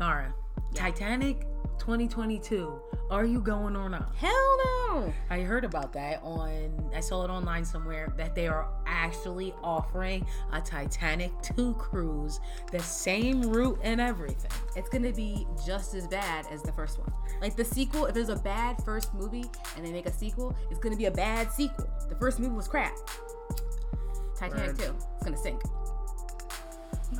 Nara, Titanic 2022. Are you going or not? Hell no. I heard about that on, I saw it online somewhere that they are actually offering a Titanic 2 cruise, the same route and everything. It's gonna be just as bad as the first one. Like the sequel, if there's a bad first movie and they make a sequel, it's gonna be a bad sequel. The first movie was crap. Titanic Word. 2, it's gonna sink.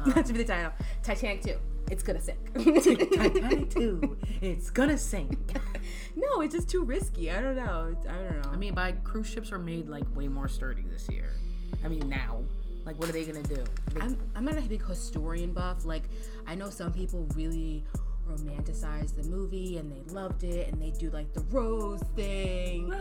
that should be the title. Titanic 2, it's gonna sink. Titanic 2, it's gonna sink. no, it's just too risky. I don't know. I don't know. I mean, by cruise ships are made like way more sturdy this year. I mean, now. Like, what are they gonna do? They- I'm, I'm not a big historian buff. Like, I know some people really romanticize the movie and they loved it and they do like the rose thing.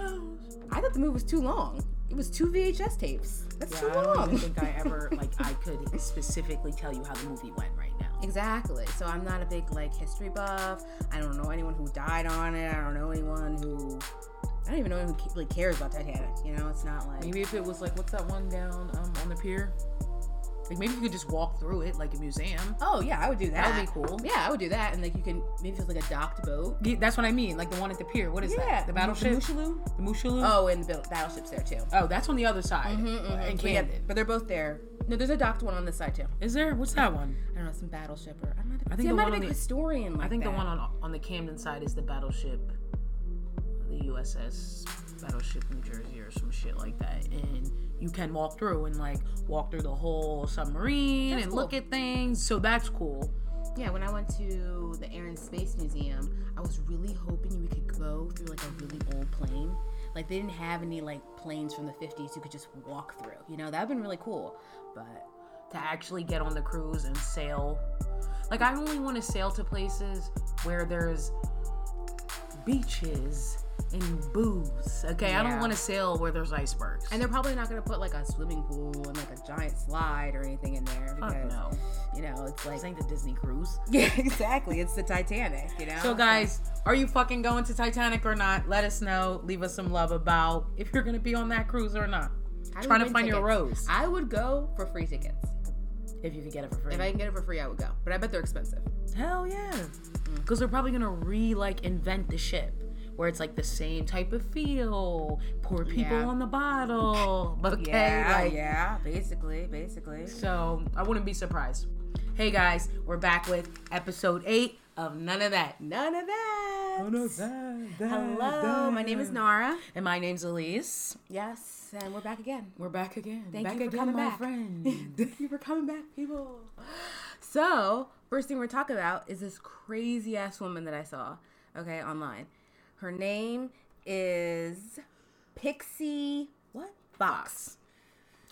I thought the movie was too long. It was two VHS tapes. That's Yeah, too I don't long. even think I ever like I could specifically tell you how the movie went right now. Exactly. So I'm not a big like history buff. I don't know anyone who died on it. I don't know anyone who. I don't even know anyone who really cares about Titanic. You know, it's not like. Maybe if it was like what's that one down um, on the pier? Like maybe you could just walk through it like a museum. Oh yeah, I would do that. That would be cool. Yeah, I would do that, and like you can maybe it's like a docked boat. Yeah, That's what I mean. Like the one at the pier. What is yeah, that? The battleship. Moshulu. The Moshulu. Oh, and the battleships there too. Oh, that's on the other side. Mm-hmm, mm-hmm. In But, yeah, Camden. but they're both there. No, there's a docked one on this side too. Is there? What's that one? I don't know, some battleship or I'm not. I think see, the I'm not one a on big the- historian. Like I think that. the one on on the Camden side is the battleship, the USS Battleship New Jersey some shit like that, and you can walk through and like walk through the whole submarine That's and cool. look at things. So that's cool. Yeah, when I went to the Air and Space Museum, I was really hoping we could go through like a really old plane. Like they didn't have any like planes from the 50s you could just walk through. You know, that'd been really cool. But to actually get on the cruise and sail. Like I only want to sail to places where there's beaches and booze. Okay, I don't want to sail where there's icebergs. and they're probably not gonna put like a swimming pool and like a giant slide or anything in there Fuck because no. you know it's like This ain't the Disney cruise. yeah exactly it's the Titanic you know So guys, are you fucking going to Titanic or not? Let us know. Leave us some love about if you're gonna be on that cruise or not. How do we Trying to win find your rose I would go for free tickets if you could get it for free. if I can get it for free I would go but I bet they're expensive Hell yeah. Mm. Because they're probably gonna re like invent the ship. Where it's like the same type of feel, poor people Yeah. on the bottle. But okay, yeah like yeah basically basically so I wouldn't be surprised. Hey guys, we're back with episode eight of None of That. none of that None of that. hello my name is Nara And my name's Elise. yes and we're back again We're back again. Thank back you for again, coming my back. friend. Thank you for coming back, people. So, first thing we're talking about is this crazy ass woman that I saw, okay, online. Her name is Pixie what? Fox.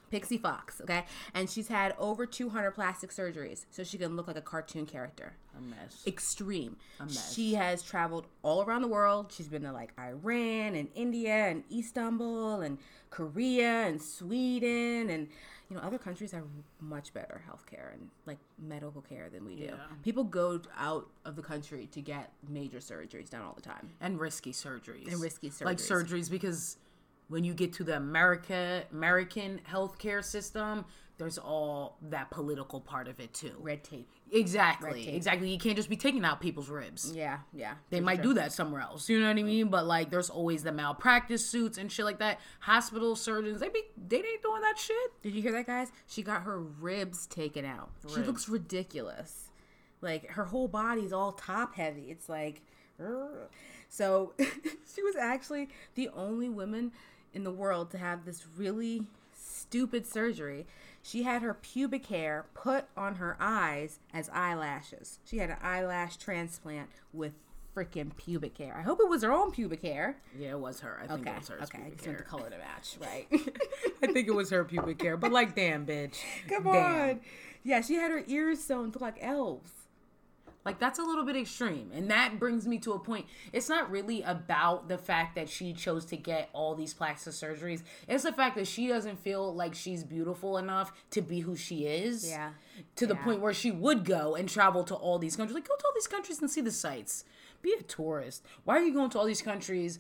Pixie Fox, okay? And she's had over 200 plastic surgeries so she can look like a cartoon character. A mess. Extreme. A mess. She has traveled all around the world. She's been to like Iran and India and Istanbul and Korea and Sweden and you know other countries have much better healthcare and like medical care than we do. Yeah. People go out of the country to get major surgeries done all the time. and risky surgeries. And risky surgeries. Like surgeries. surgeries because when you get to the America American healthcare system, there's all that political part of it too. Red tape. Exactly. tape. Exactly. You can't just be taking out people's ribs. Yeah, yeah. They might do that somewhere else. You know what I mean? But like there's always the malpractice suits and shit like that. Hospital surgeons, they be they ain't doing that shit. Did you hear that, guys? She got her ribs taken out. She looks ridiculous. Like her whole body's all top heavy. It's like, "Ugh." so she was actually the only woman in the world to have this really stupid surgery. She had her pubic hair put on her eyes as eyelashes. She had an eyelash transplant with freaking pubic hair. I hope it was her own pubic hair. Yeah, it was her. I think Okay, it was her. okay. I pubic just hair. the color to match, right? I think it was her pubic hair. But like, damn, bitch. Come Damn. on. Yeah, she had her ears sewn to look like elves. Like that's a little bit extreme. And that brings me to a point. It's not really about the fact that she chose to get all these plastic surgeries. It's the fact that she doesn't feel like she's beautiful enough to be who she is. Yeah. To the Yeah. point where she would go and travel to all these countries. Like go to all these countries and see the sights. Be a tourist. Why are you going to all these countries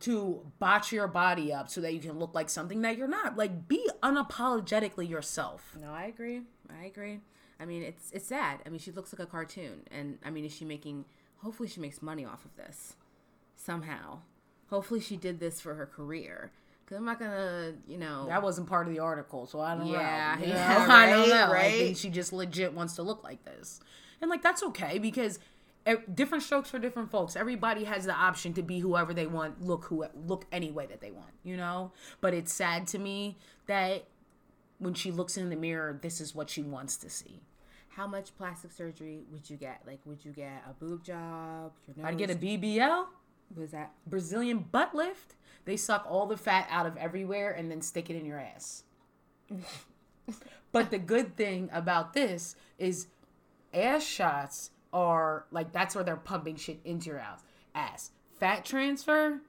to botch your body up so that you can look like something that you're not? Like be unapologetically yourself. No, I agree. I agree. I mean, it's it's sad. I mean, she looks like a cartoon, and I mean, is she making? Hopefully, she makes money off of this somehow. Hopefully, she did this for her career. Cause I'm not gonna, you know. That wasn't part of the article, so I don't Yeah, know. You yeah, know? I don't right, know. I right. think she just legit wants to look like this, and like that's okay because different strokes for different folks. Everybody has the option to be whoever they want, look who look any way that they want. You know, but it's sad to me that when she looks in the mirror, this is what she wants to see. How much plastic surgery would you get? Like, would you get a boob job? I'd get a BBL, Was that? Brazilian butt lift. They suck all the fat out of everywhere and then stick it in your ass. but the good thing about this is ass shots are like that's where they're pumping shit into your ass. Ass. Fat transfer,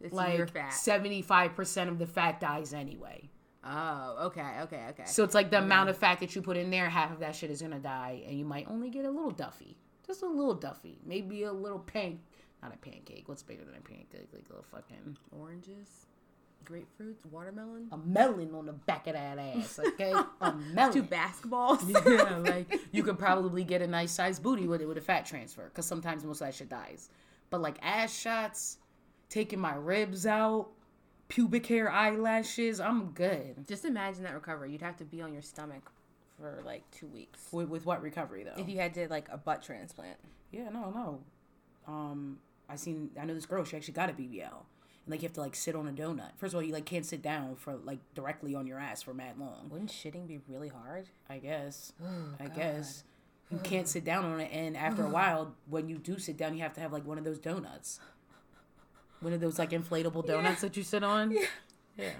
It's your like fat. seventy five percent of the fat dies anyway. Oh, okay, okay, okay. So it's like the amount of fat that you put in there, half of that shit is gonna die, and you might only get a little Duffy, just a little Duffy, maybe a little pan, not a pancake. What's bigger than a pancake? Like a fucking Oranges, grapefruits, watermelon. a melon on the back of that ass. Okay, a melon. Two basketballs. yeah, like you could probably get a nice sized booty with it with a fat transfer, because sometimes most of that shit dies. But like ass shots, taking my ribs out, pubic hair, eyelashes, I'm good. Just imagine that recovery. You'd have to be on your stomach for like two weeks With, with what recovery though? if you had to like a butt transplant. Yeah, no, no. Um, I seen. I know this girl. She actually got a BBL, and like you have to like sit on a donut. First of all, you like can't sit down for like directly on your ass for mad long. Wouldn't shitting be really hard? I guess. I guess you can't sit down on it, and after a while, when you do sit down, you have to have like one of those donuts. One of those like inflatable donuts that you sit on. Yeah. Yeah.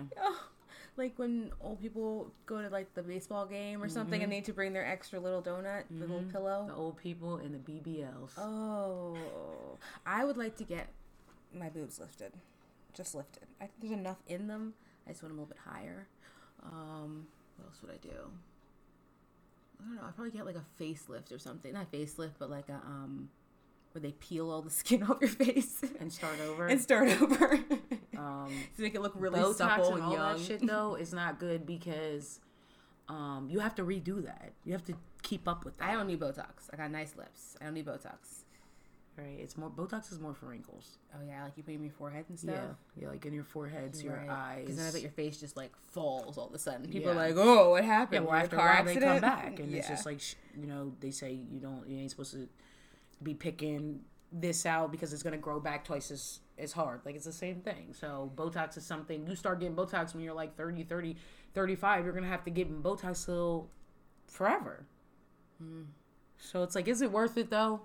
Like when old people go to like the baseball game or something and they need to bring their extra little donut, the little pillow. The old people and the BBLs. Oh, I would like to get my boobs lifted, just lifted. I think there's enough in them. I just want them a little bit higher. Um, what else would I do? I don't know. I'd probably get like a facelift or something. Not facelift, but like a um, where they peel all the skin off your face And start over. and start over um, to make it look really Botox supple and and all young. that shit though is not good because um, you have to redo that. You have to keep up with that. I don't need Botox. I got nice lips. I don't need Botox. Right? It's more Botox is more for wrinkles. Oh yeah, like you put in your forehead and stuff. Yeah, yeah, like in your foreheads, your eyes. Because then I bet your face just like falls all of a sudden. People Yeah. are like, "Oh, what yeah, happened? well, after a while they come accident?" back, and it's just like you know they say you don't you ain't supposed to be picking this out because it's gonna grow back twice as as hard. Like it's the same thing. So Botox is something you start getting Botox when you're like 30, 30, 35. You're gonna have to get Botox till forever. Hmm. So it's like, is it worth it though?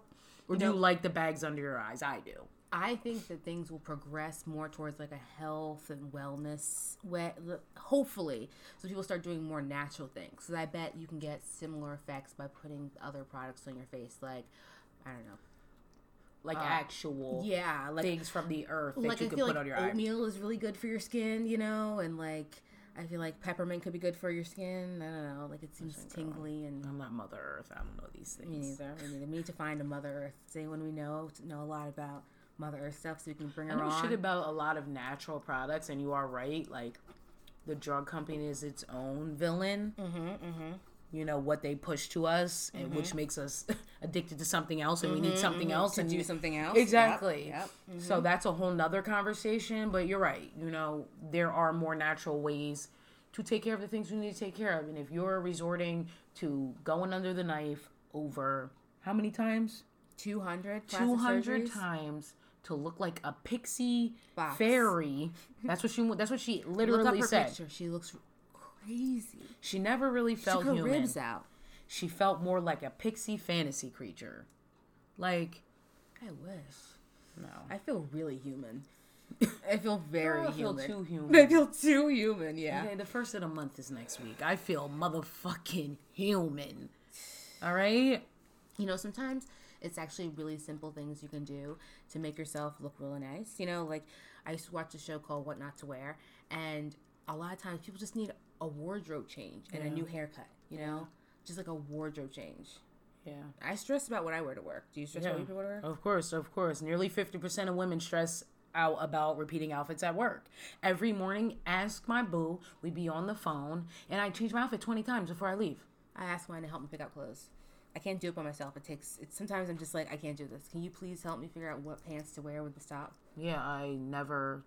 Or do know- you like the bags under your eyes? I do. I think that things will progress more towards like a health and wellness way, hopefully. So people start doing more natural things. So I bet you can get similar effects by putting other products on your face, like I don't know, Like actual yeah, like things from the earth that like you I can put like on your eye. oatmeal is really good for your skin, you know, and like I feel like peppermint could be good for your skin. I don't know, like it seems tingly and I'm not Mother Earth. I don't know these things. Me neither. We need, we need to find a Mother Earth. Does anyone we know to know a lot about Mother Earth stuff so we can bring I her know on? shit about a lot of natural products, and you are right. Like the drug company is its own villain. Mm-hmm, mm-hmm. You know what they push to us, and which mm-hmm. makes us addicted to something else, and we need mm-hmm, something mm-hmm. else to and do something else. Exactly. Yep. yep. So that's a whole nother conversation. But you're right. You know there are more natural ways to take care of the things we need to take care of, and if you're resorting to going under the knife over how many times? 200 Two hundred times to look like a pixie Fox. fairy. That's what she. That's what she literally said. picture. She looks crazy. She never really She felt took her human. ribs out. She felt more like a pixie fantasy creature. Like I wish. no, I feel really human. I feel very oh, I feel human. too I feel too human, yeah. Okay, the first of the month is next week. I feel motherfucking human. All right. You know, sometimes it's actually really simple things you can do to make yourself look really nice. You know, like I used to watch a show called What Not to Wear, and a lot of times people just need a wardrobe change and a new haircut, you know? Just like a wardrobe change. Yeah. I stress about what I wear to work. Do you stress about what you wear to work? Of course, of course. Nearly 50% of women stress out about repeating outfits at work. Every morning, ask my boo, we'd be on the phone, and I change my outfit 20 times before I leave. I ask mine to help me pick out clothes. I can't do it by myself. It takes. It's sometimes I'm just like I can't do this. Can you please help me figure out what pants to wear with the stop? Yeah, I never.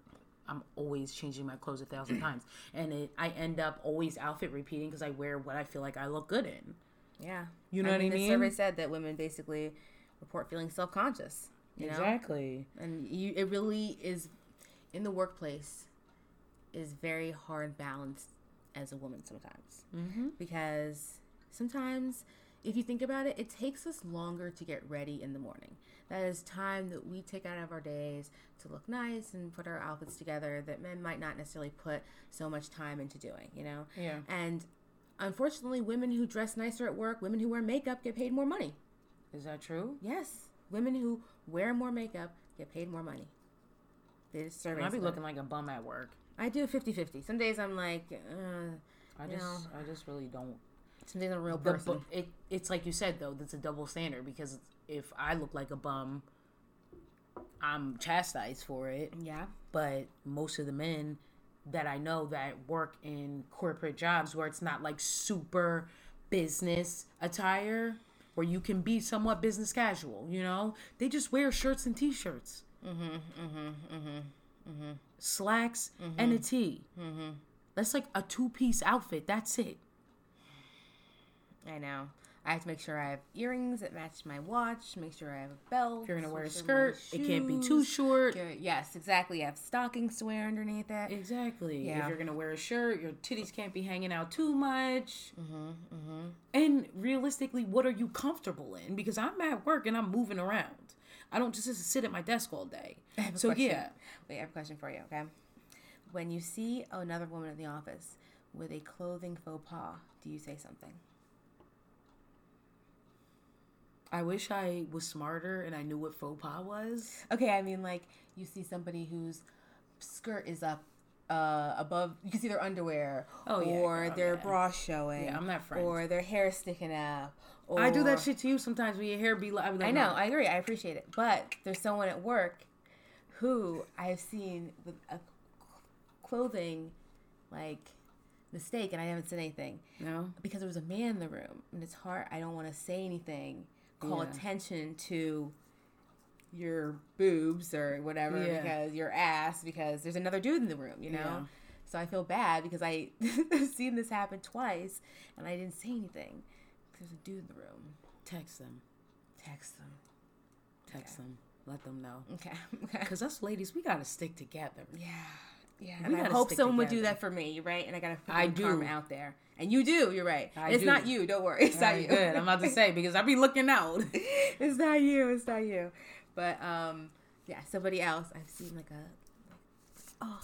I'm always changing my clothes a thousand times, and it I end up always outfit repeating because I wear what I feel like I look good in. Yeah, You know what I The mean? survey said that women basically report feeling self conscious. You know, Exactly. and you it really is in the workplace is very hard balanced as a woman sometimes Mm-hmm. because sometimes if you think about it it takes us longer to get ready in the morning that is time that we take out of our days to look nice and put our outfits together that men might not necessarily put so much time into doing you know Yeah. and unfortunately women who dress nicer at work women who wear makeup get paid more money Is that true? yes women who wear more makeup get paid more money they just surveys I'd be looking like a bum at work. I do 50-50. Some days I'm like, uh, I just, know. I just really don't. Some days I'm a real The, person. bu- it, it's like you said though. That's a double standard because if I look like a bum, I'm chastised for it. yeah. But most of the men that I know that work in corporate jobs where it's not like super business attire, where you can be somewhat business casual, you know, they just wear shirts and t-shirts. Mm-hmm. Mm-hmm. Mm-hmm. Slacks and a tee. Mm-hmm. That's like a two-piece outfit. That's it. I know. I have to make sure I have earrings that match my watch. Make sure I have a belt. If you're gonna wear a skirt, it can't be too short. Yes, exactly. I have stockings to wear underneath that. Exactly. Yeah. If you're gonna wear a shirt, your titties can't be hanging out too much. Mm-hmm, mm-hmm. And realistically, what are you comfortable in? Because I'm at work and I'm moving around. I don't just sit at my desk all day. I have a So yeah, Wait, I have a question for you. Okay. When you see another woman in the office with a clothing faux pas, do you say something? I wish I was smarter and I knew what faux pas was. Okay, I mean like you see somebody whose skirt is up uh above you can see their underwear Oh, yeah, or girl, their yeah. bra showing. Yeah, I'm that friend. Or their hair sticking up. Or, I do that shit to you sometimes when your hair be like, I, be like, I know, "No." I agree, I appreciate it. But there's someone at work who I've seen with a clothing like mistake and I haven't said anything. no. Because there was a man in the room and it's hard I don't want to say anything. Call Yeah. attention to your boobs or whatever Yeah. because your ass because there's another dude in the room, you know? Yeah. So I feel bad because I seen this happen twice and I didn't say anything. There's a dude in the room. Text them. Text them. Text them. Let them know. Okay. Okay. Because us ladies, we gotta stick together. Yeah. Yeah. And I hope someone would do that for me, right? And I gotta put I I karma out there. And you do, you're right. I it's do. not you, don't worry. It's not you. Good. I'm about to say because I be looking out. it's not you. It's not you. But um, yeah, somebody else. I've seen like a, like, oh.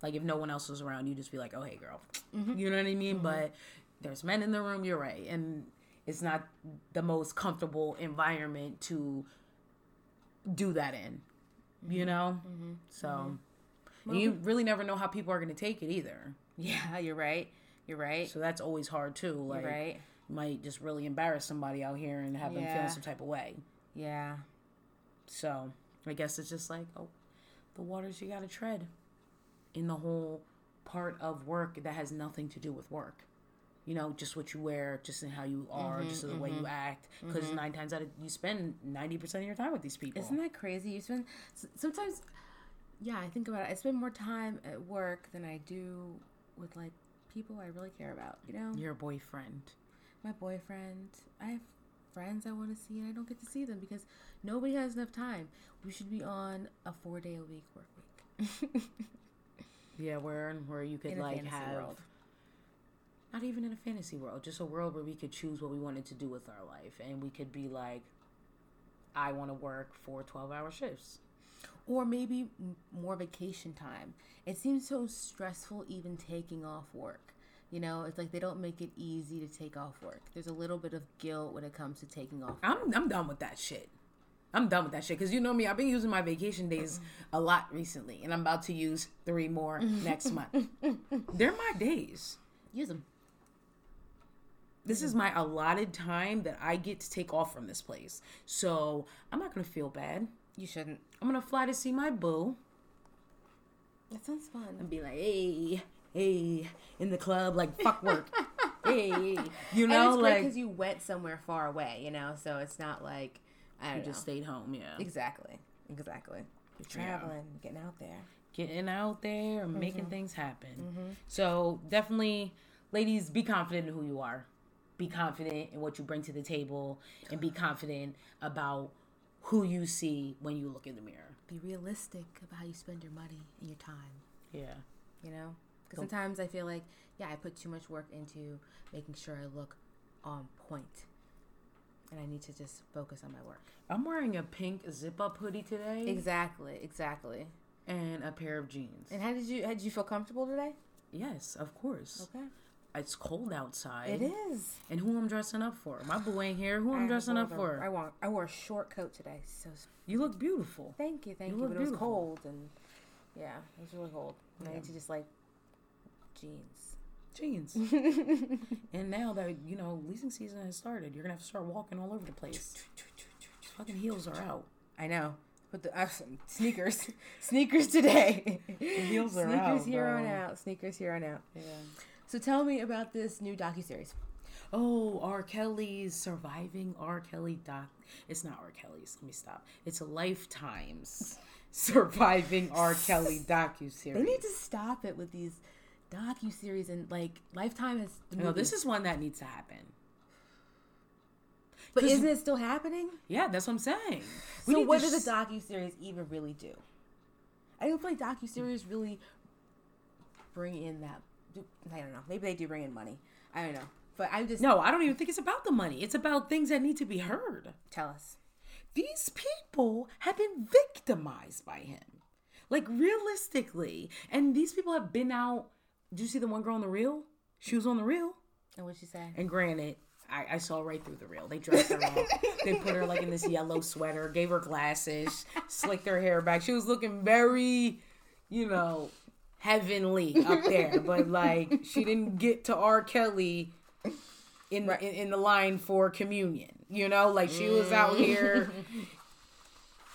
Like if no one else was around, you just be like, "Oh, hey, girl," Mm-hmm. you know what I mean. But there's men in the room. You're right, and it's not the most comfortable environment to do that in. Mm-hmm. You know, so and you really never know how people are going to take it either. Yeah, you're right. You're right. So that's always hard too. Like, you're right. you might just really embarrass somebody out here and have them Yeah. feeling some type of way. Yeah. So I guess it's just like, oh, the waters you got to tread in the whole part of work that has nothing to do with work. You know, just what you wear, just in how you are, Mm-hmm, just the way you act. Because nine times out of you spend ninety percent of your time with these people. Isn't that crazy? You spend sometimes. Yeah, I think about it. I spend more time at work than I do with like people I really care about. You know, your boyfriend? my boyfriend. I have friends I want to see, and I don't get to see them because nobody has enough time. We should be on a four day a week work week. Yeah, where where you could like have world. not even in a fantasy world, just a world where we could choose what we wanted to do with our life, and we could be like, I want to work for twelve hour shifts. Or maybe more vacation time. It seems so stressful even taking off work. You know, it's like they don't make it easy to take off work. There's a little bit of guilt when it comes to taking off. I'm I'm done with that shit. I'm done with that shit because you know me. I've been using my vacation days mm-hmm. a lot recently, and I'm about to use three more next month. They're my days. Use them. This is my allotted time that I get to take off from this place. So I'm not gonna feel bad. You shouldn't. I'm gonna fly to see my boo That sounds fun. and be like, hey, hey, in the club, like fuck work. hey, you and know, it's like because you went somewhere far away, you know. So it's not like I don't you know. just stayed home. Yeah, exactly, exactly. You're Yeah. traveling, getting out there. getting out there making Mm-hmm. things happen. So definitely, ladies, be confident in who you are. Be confident in what you bring to the table, and be confident about who you see when you look in the mirror. Be realistic about how you spend your money and your time. Yeah. You know, because sometimes I feel like yeah, I put too much work into making sure I look on point, and I need to just focus on my work. I'm wearing a pink zip up hoodie today Exactly, exactly. and a pair of jeans. And how did you? How did you feel comfortable today? Yes, of course. Okay, It's cold outside. it is. And who I'm dressing up for? My boo ain't here. Who I'm dressing up the- for? I want. I wore a short coat today. So You look beautiful. thank you, thank You you. look But it was cold and yeah, it was really cold. And I need to just like jeans. Jeans. and now that, you know, leasing season has started, you're going to have to start walking all over the place. Fucking heels are out. I know. But the uh, sneakers, sneakers today. heels are sneakers out, Sneakers here on out. Sneakers here on out. Yeah. So tell me about this new docu series. Oh, R. Kelly's Surviving R. Kelly doc. It's not R. Kelly's. Let me stop. It's a Lifetime's Surviving R. Kelly docu series. They need to stop it with these docu series and like Lifetime is. The No, this is one that needs to happen. But 'cause- isn't it still happening? Yeah, that's what I'm saying. We So need what to does s- a docu series even really do? I don't feel like docu series really bring in that. Do- I don't know. Maybe they do bring in money. I don't know. But I'm just No, I don't even think it's about the money. It's about things that need to be heard. tell us. These people have been victimized by him. Like realistically. And these people have been out. Did you see the one girl on the reel? She was on the reel. And what'd she say? And granted, I, I saw right through the reel. They dressed her up. They put her like in this yellow sweater, gave her glasses, slicked her hair back. She was looking very, you know, heavenly up there. But like she didn't get to R. Kelly in the in, in the line for communion. You know, like she was out mm. here.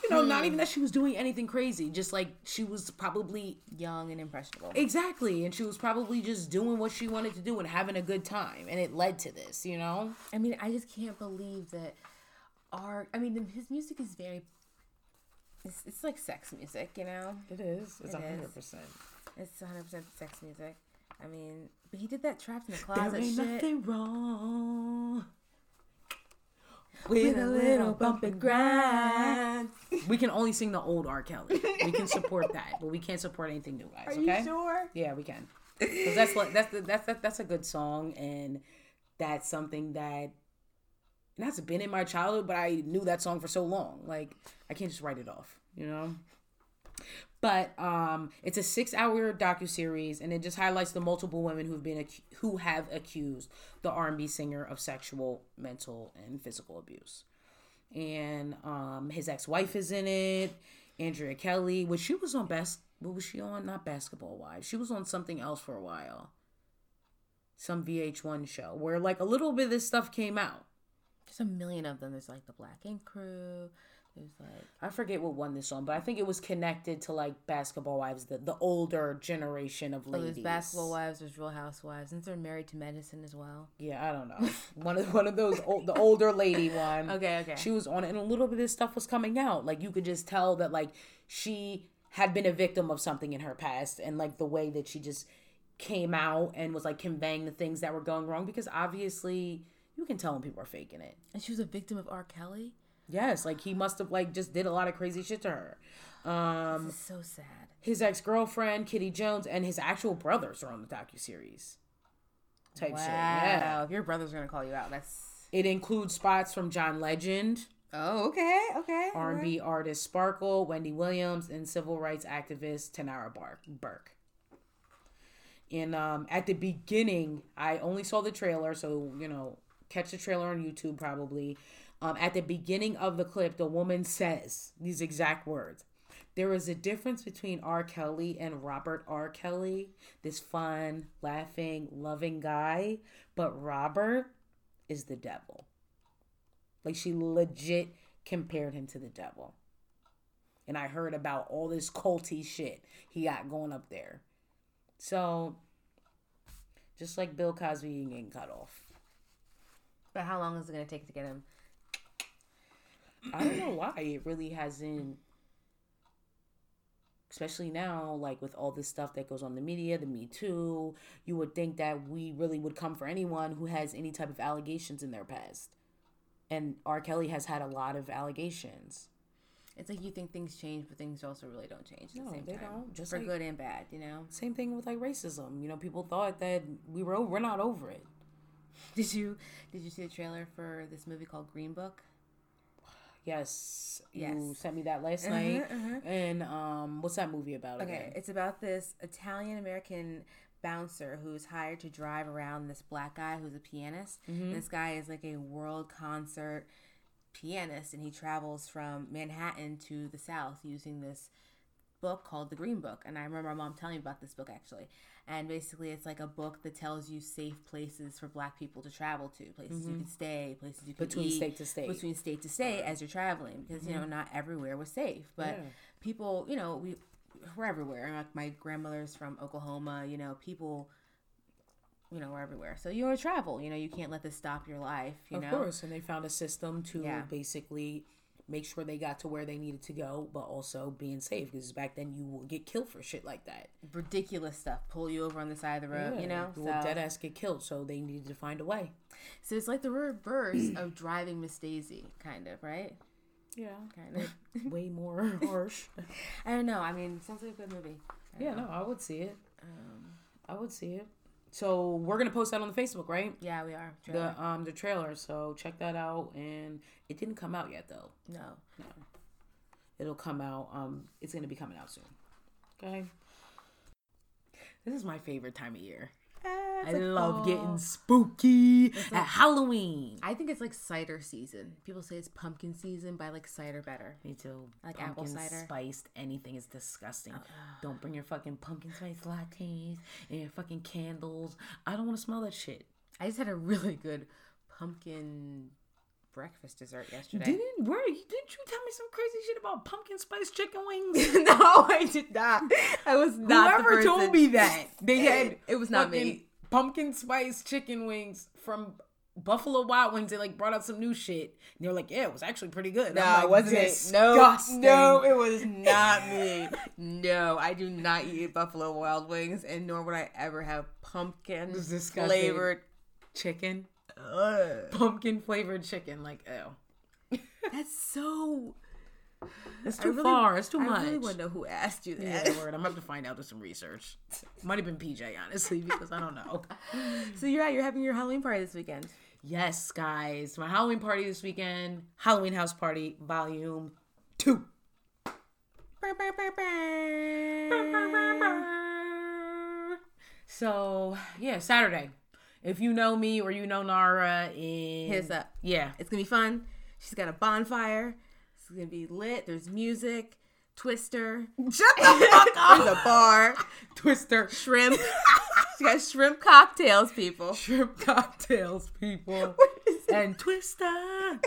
You know, not hmm. even that she was doing anything crazy. Just like she was probably Young and impressionable. Exactly. And she was probably just doing what she wanted to do and having a good time. And it led to this, you know? I mean, I just can't believe that our. I mean, his music is very. It's, it's like sex music, you know. It is. It's It is. 100%. It's 100 percent sex music. I mean, but he did that trapped in the closet There ain't shit. nothing wrong With a little bump and grind. We can only sing the old R. Kelly. We can support that, but we can't support anything new, guys. Are okay? you sure? Yeah, we can. Because that's like that's the, that's that, that's a good song, and that's something that and that's been in my childhood, but I knew that song for so long. Like I can't just write it off, you know. But um, it's a six-hour docu series, and it just highlights the multiple women who've been who have accused the R&B singer of sexual, mental, and physical abuse. And um, his ex-wife is in it, Andrea Kelly, which she was on best. What was she on? Not Basketball Wives. She was on something else for a while. Some VH1 show where like a little bit of this stuff came out. There's a million of them. There's like the Black Ink Crew. There's like I forget what won this on, but I think it was connected to like Basketball Wives, the, the older generation of oh, ladies. there's Basketball Wives. There's Real Housewives. And they're married to medicine as well. Yeah, I don't know. one of one of those old, the older lady one. Okay, okay. She was on it, and a little bit of this stuff was coming out. Like you could just tell that like she had been a victim of something in her past, and like the way that she just came out and was like conveying the things that were going wrong. Because obviously, you can tell when people are faking it. And she was a victim of R. Kelly. Yes, like he must have like just did a lot of crazy shit to her. Um, so sad. his ex girlfriend Kitti Jones and his actual brothers are on the docu series. Type Wow. shit. Yeah. If your brother's gonna call you out, that's. It includes spots from John Legend, Oh, okay, okay. R&B artist Sparkle, Wendy Williams, and civil rights activist Tarana Burke. And um, at the beginning, I only saw the trailer, so you know, catch the trailer on YouTube probably. Um, at the beginning of the clip, the woman says these exact words. There is a difference between R. Kelly and Robert R. Kelly, this fun, laughing, loving guy, but Robert is the devil. Like she legit compared him to the devil. And I heard about all this culty shit he got going up there. So Just like Bill Cosby getting cut off. But how long is it gonna take to get him? I don't know why it really hasn't. Especially now, like with all this stuff that goes on in the media, the Me Too, you would think that we really would come for anyone who has any type of allegations in their past. And R. Kelly has had a lot of allegations. It's like you think things change, but things also really don't change at No, the same they time. don't. Just for like- good and bad, you know. Same thing with like racism. You know, people thought that we were we're not over it. Did you did you see the trailer for this movie called Green Book? Yes, you Yes. sent me that last Uh-huh, night. uh-huh. And um, what's that movie about? Okay, again? it's about this Italian American bouncer who's hired to drive around this black guy who's a pianist. And this guy is like a world concert pianist, and he travels from Manhattan to the South using this book called The Green Book. And I remember my mom telling me about this book actually. And basically, it's like a book that tells you safe places for black people to travel to, places you can mm-hmm. stay, places you can Between eat, state to state. between state to state as you're traveling, because you know mm-hmm. not everywhere was safe, but Yeah. people, you know, we we're everywhere. Like my grandmother's from Oklahoma, you know, people, you know, we're everywhere. So you want to travel, you know, you can't let this stop your life, you of know. course, and they found a system to Yeah. basically make sure they got to where they needed to go, but also being safe. Because back then you would get killed for shit like that. Ridiculous stuff, pull you over on the side of the road, you know. you So, will dead ass get killed. So they needed to find a way. so it's like the reverse of driving Miss Daisy, kind of, right? Yeah, Kind of. way more harsh. I don't know. I mean, sounds like a good movie. Yeah, know. no, I would see it. Um, I would see it. So we're gonna post that on the Facebook, right? Yeah, we are. Trailer. The um the trailer. So check that out. And it didn't come out yet though. no. No. It'll come out. Um, it's gonna be coming out soon. Okay. This is my favorite time of year. I love getting spooky at Halloween. I think it's like cider season. People say it's pumpkin season, but I like cider better. Me too. Like apple pumpkin cider? spiced anything is disgusting. Uh, don't bring your fucking pumpkin spice lattes and your fucking candles. I don't want to smell that shit. I just had a really good pumpkin breakfast dessert yesterday. Didn't where didn't you tell me some crazy shit about pumpkin spice chicken wings? no, I did not. I was not. Whoever told me that they had It was not me. Pumpkin spice chicken wings from Buffalo Wild Wings. They like brought out some new shit. And they're like, yeah, it was actually pretty good. No, like, it wasn't. No, no, it was not me. No, I do not eat Buffalo Wild Wings, and nor would I ever have pumpkin flavored. chicken, Ugh. pumpkin flavored chicken. Like, ew. That's so. It's too really- far. It's too I much. really want to know who asked you yeah, that. word. I'm gonna have to find out. Do some research. Might have been PJ, honestly, because I don't know. So you're out. You're having your Halloween party this weekend. Yes, guys, my Halloween party this weekend. Halloween house party, volume two. So yeah, Saturday. If you know me or you know Nara, in Hit us up. Yeah, It's gonna be fun. She's got a bonfire. It's gonna be lit. There's music, Twister. shut the fuck There's up. a bar, Twister, shrimp. she got shrimp cocktails, people. shrimp cocktails, people, and Twister.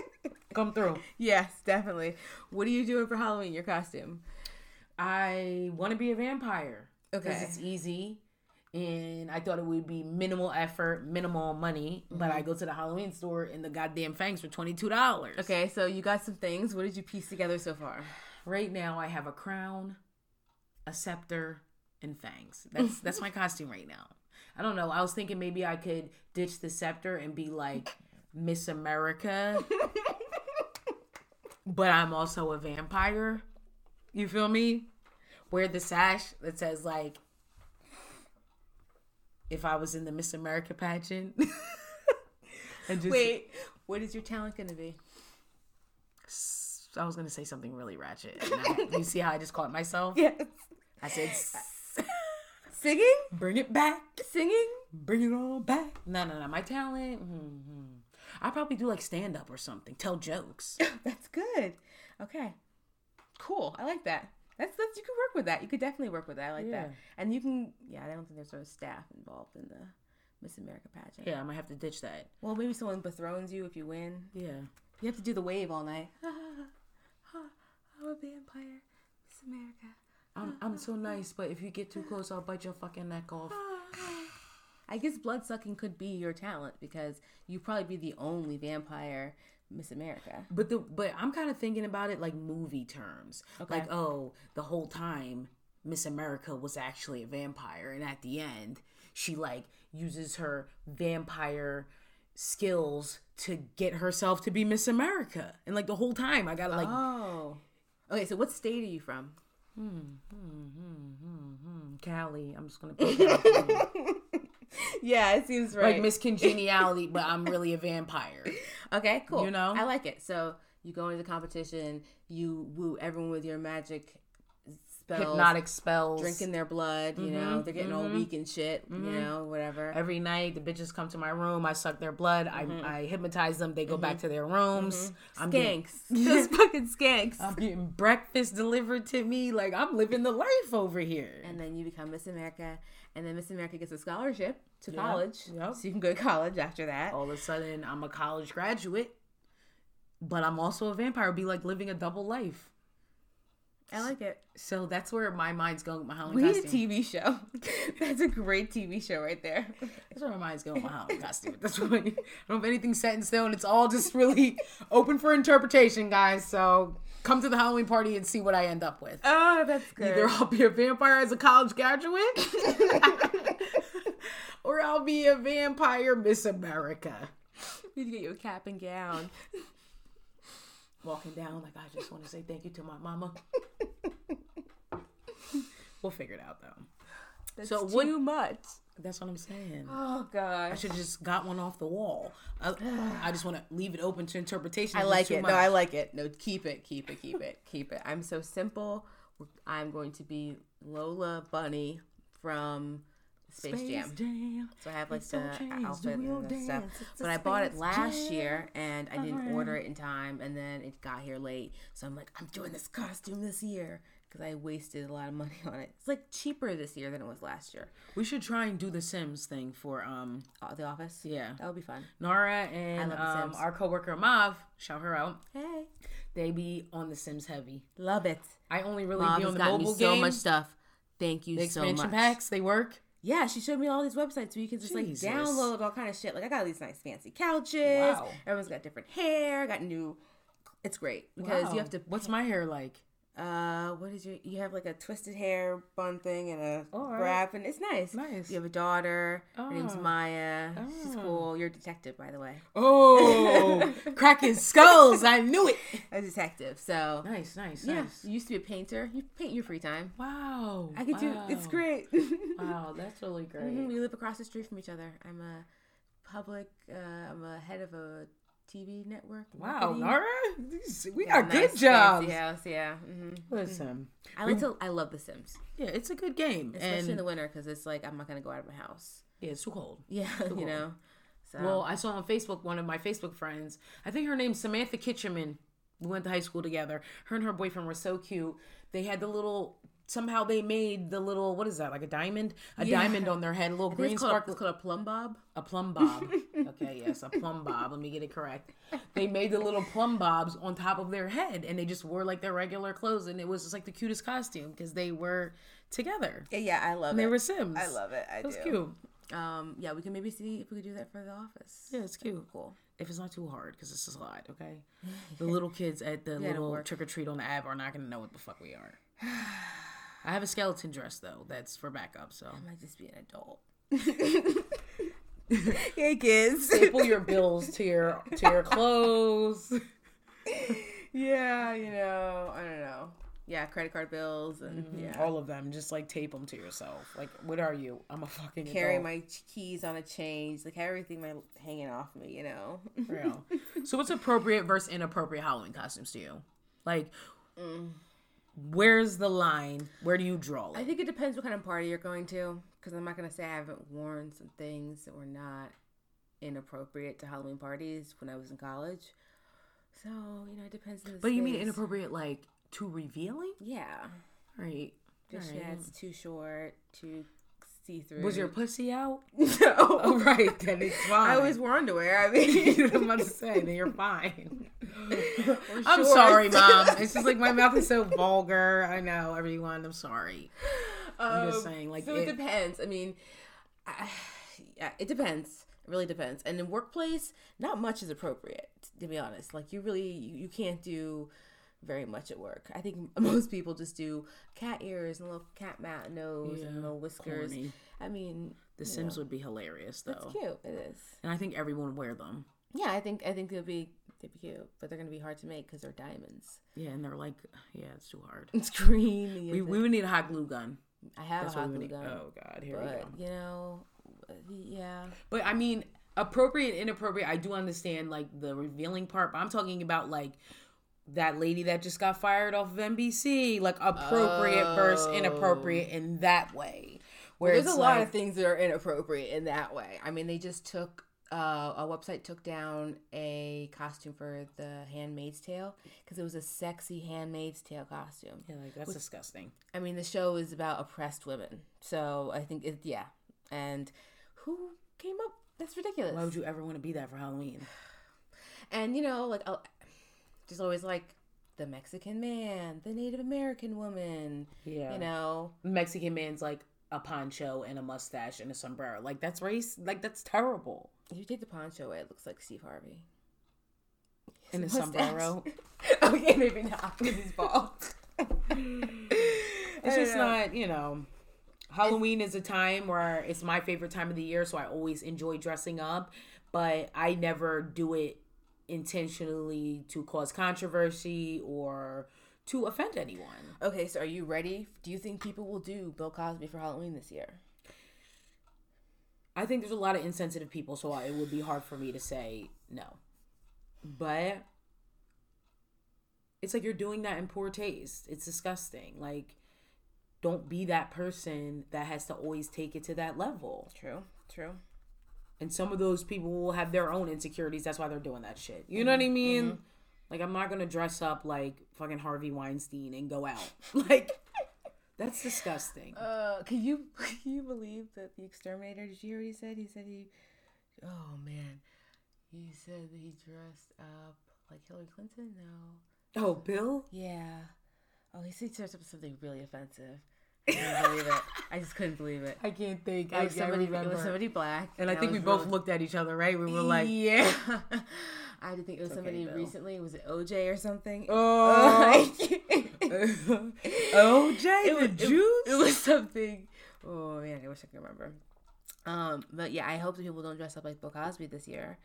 Come through. Yes, definitely. What are you doing for Halloween? Your costume? I want to be a vampire. Because Okay. it's easy. And I thought it would be minimal effort, minimal money. But Mm-hmm. I go to the Halloween store and the goddamn fangs for $22. Okay, so you got some things. What did you piece together so far? Right now, I have a crown, a scepter, and fangs. That's that's my costume right now. I don't know. I was thinking maybe I could ditch the scepter and be like Miss America. but I'm also a vampire. You feel me? Wear the sash that says like if I was in the Miss America pageant. and just Wait, what is your talent gonna be? I was gonna say something really ratchet. And I- you see how I just caught myself? Yes. I said, Singing? "Bring it back, Singing? bring it all back." No, no, no. My talent. hmm I probably do like stand up or something. Tell jokes. That's good. Okay. Cool. I like that. That's that's you could work with that. You could definitely work with that. I like that. And you can yeah, I don't think there's sort of staff involved in the Miss America pageant. Yeah, I might have to ditch that. Well, maybe someone bethrones you if you win. Yeah. You have to do the wave all night. I'm a vampire. Miss America. I'm I'm so nice, but if you get too close, I'll bite your fucking neck off. I guess blood sucking could be your talent because you'd probably be the only vampire Miss America. But the but I'm kind of thinking about it like movie terms. Okay. Like, oh, the whole time Miss America was actually a vampire, and at the end, she like uses her vampire skills to get herself to be Miss America. And like the whole time, I gotta like Oh. Okay, so what state are you from? Hmm, hmm, hmm, Callie. I'm just gonna put Cali. Yeah, it seems right. like Miss Congeniality, but I'm really a vampire. Okay, cool. You know? I like it. So you go into the competition, you woo everyone with your magic spells, Hypnotic spells. drinking their blood. You mm-hmm, know, they're getting all mm-hmm. weak and shit. You mm-hmm. know, whatever. Every night, the bitches come to my room. I suck their blood. Mm-hmm. I, I hypnotize them. They go back to their rooms. I'm getting, Skanks, those fucking skanks. I'm getting breakfast delivered to me. Like I'm living the life over here. and then you become Miss America, and then Miss America gets a scholarship to college, yep. so you can go to college after that. All of a sudden, I'm a college graduate, but I'm also a vampire. Be like living a double life. I like it. So that's where my mind's going with my Halloween We need a. TV show. That's a great TV show right there. That's where my mind's going with my Halloween costume. That's why I don't have anything set in stone. It's all just really open for interpretation, guys. So come to the Halloween party and see what I end up with. Oh, that's good. Either I'll be a vampire as a college graduate, or I'll be a vampire Miss America. you need to get you a cap and gown. Walking down, like, I just want to say thank you to my mama. we'll figure it out, though. That's So too what- much. That's what I'm saying. Oh god, I should have just got one off the wall. I, I just want to leave it open to interpretation. I like it. much. No, I like it. No, keep it, keep it, keep it, keep it. I'm so simple. I'm going to be Lola Bunny from Space, Jam. Jam. So I have like It's the outfit and the stuff. But I bought it last Jam. year and I didn't Uh-huh. order it in time and then it got here late. So I'm like, I'm doing this costume this year because I wasted a lot of money on it. It's like cheaper this year than it was last year. We should try and do the Sims thing for um Oh, the office? yeah That would be fun. Nara and um, our coworker Mav. Shout her out. Hey. They be on the Sims heavy. Love it. I only really Mom be on the mobile so much stuff. Thank you the so expansion much. packs they work. Yeah, she showed me all these websites where you can just Jesus. like download all kind of shit. Like I got all these nice fancy couches. Wow. Everyone's got different hair. Got new. It's great because Wow. you have to. What's my hair like? Uh, what is your? You have like a twisted hair bun thing and a right. wrap, and it's nice. Nice. You have a daughter. Her name's Maya. Oh. She's Oh. cool. You're a detective, by the way. Oh, cracking skulls! I knew it. A detective. So Nice, nice, yeah, nice. you used to be a painter. You paint your free time. Wow, I could do. It's great. Wow, that's really great. Mhm, We live across the street from each other. I'm a public. Uh, I'm a head of a TV network. Wow, marketing. Nara, we got nice, good jobs. house, yeah. hmm Listen, I like to. I love The Sims, yeah, it's a good game, especially in the winter because it's like I'm not gonna go out of my house. yeah, it's too cold. Yeah, you know. So Well, I saw on Facebook one of my Facebook friends. I think her name's Samantha Kitcheman. We went to high school together. Her and her boyfriend were so cute. They had the little. Somehow they made the little. What is that? Like a diamond? A Yeah. diamond on their head. A little green it's called, sparkle. it's called a plumbob. A plumbob. okay, yes, a plumbob. Let me get it correct. They made the little plumbobs on top of their head, and they just wore like their regular clothes, and it was just like the cutest costume because they were together. Yeah, yeah, I love And it. they were Sims. I love it. I It was do. cute. Um, yeah, we can maybe see if we could do that for the office. Yeah, it's cute. Cool. If it's not too hard, because it's a lot, okay? The little kids at the it'll little trick or treat on the app are not going to know what the fuck we are. I have a skeleton dress, though, that's for backup, so. I might just be an adult. hey kids. Staple your bills to your to your clothes. yeah, you know, I don't know. Yeah, credit card bills and mm-hmm. yeah. All of them. Just like tape them to yourself. Like, what are you? I'm a fucking carry adult. my keys on a chain, like everything my hanging off me, you know. Real. So, what's appropriate versus inappropriate Halloween costumes to you? Like, mm. Where's the line? Where do you draw It? I think it depends what kind of party you're going to, because I'm not gonna say I haven't worn some things that were not inappropriate to Halloween parties when I was in college. So you know, it depends. On the But you mean inappropriate, like too revealing? Yeah, Right. just yeah, it's too short, too see through. Was your pussy out? no? Oh, right. Then it's fine. I always wore underwear. I mean, I'm about to say, then you're fine. I'm sorry, mom. It's just like my mouth is so vulgar. I know, everyone. I'm sorry. I'm just Um, saying, like, so it- it, depends. I mean, I, yeah, it depends. It really depends. And in workplace, not much is appropriate, to be honest. Like you really you, you can't do very much at work. I think most people just do cat ears and little cat mat nose Yeah, and little whiskers. corny. I mean, The Sims know, would be hilarious though. It's cute. It is. and I think everyone would wear them. Yeah, I think I think it'd be they'd be cute, but they're gonna be hard to make because they're diamonds. Yeah, and they're like, yeah, it's too hard. It's green. We, we would need a hot glue gun. I have That's a hot glue gun, Oh god, here we go. you know, uh, yeah. But I mean, appropriate, inappropriate. I do understand like the revealing part, but I'm talking about like that lady that just got fired off of NBC, like appropriate versus inappropriate in that way. Where There's it's a lot like, of things that are inappropriate in that way. I mean, they just took uh, a website took down a costume for the Handmaid's Tale because it was a sexy Handmaid's Tale costume. Yeah, like that's disgusting. I mean, the show is about oppressed women, so I think it yeah. And who came up? That's ridiculous. Why would you ever want to be that for Halloween? And you know, like uh, just always like the Mexican man, the Native American woman. Yeah. You know, Mexican man's like a poncho and a mustache and a sombrero. Like that's race. Like that's terrible. If you take the poncho away, it looks like Steve Harvey. In a Mustache. sombrero. Oh, okay, maybe not because he's bald. It's just know. not, you know. Halloween is a time where it's my favorite time of the year, so I always enjoy dressing up, but I never do it intentionally to cause controversy or to offend anyone. Okay, so are you ready? Do you think people will do Bill Cosby for Halloween this year? I think there's a lot of insensitive people, so it would be hard for me to say no. But it's like you're doing that in poor taste. It's disgusting. Like, don't be that person that has to always take it to that level. True, true. And some of those people will have their own insecurities. That's why they're doing that shit. You know what I mm-hmm, mean? Mm-hmm. Like, I'm not gonna dress up like fucking Harvey Weinstein and go out. Like, that's disgusting. Uh, can you can you believe that the exterminator? Did you hear what he said? He said he, oh man, he said that he dressed up like Hillary Clinton. No, Oh, Bill? yeah. Oh, he said he dressed up something really offensive. I couldn't believe it. I just couldn't believe it. I can't think. It was somebody. It was somebody black, And I think we both really- looked at each other, right? We were like, yeah. I had to think it was okay, somebody Bill. recently. Was it OJ or something? oh, it, OJ, the was, it, juice. it was something. Oh man, I wish I could remember. Um, but yeah, I hope that people don't dress up like Bill Cosby this year.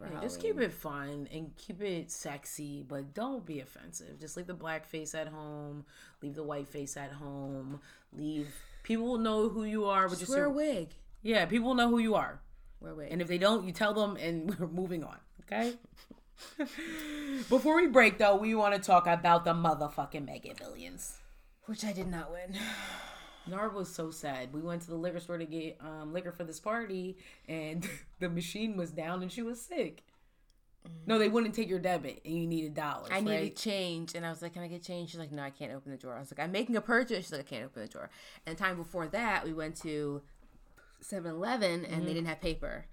Yeah, just keep it fun and keep it sexy, but don't be offensive. Just leave the black face at home, leave the white face at home, leave people will know who you are, but Just just wear a wig. yeah, people will know who you are. Wear a wig. And if they don't, you tell them and we're moving on. Okay? Before we break though, we want to talk about the motherfucking mega billions. Which I did not win. Nard was so sad. We went to the liquor store to get um, liquor for this party, and the machine was down, and she was sick. No, they wouldn't take your debit, and you needed dollars. I needed right? change, and I was like, "Can I get change?" She's like, "No, I can't open the drawer." I was like, "I'm making a purchase." She's like, "I can't open the drawer." And the time before that, we went to 7-Eleven, and Mm-hmm. they didn't have paper.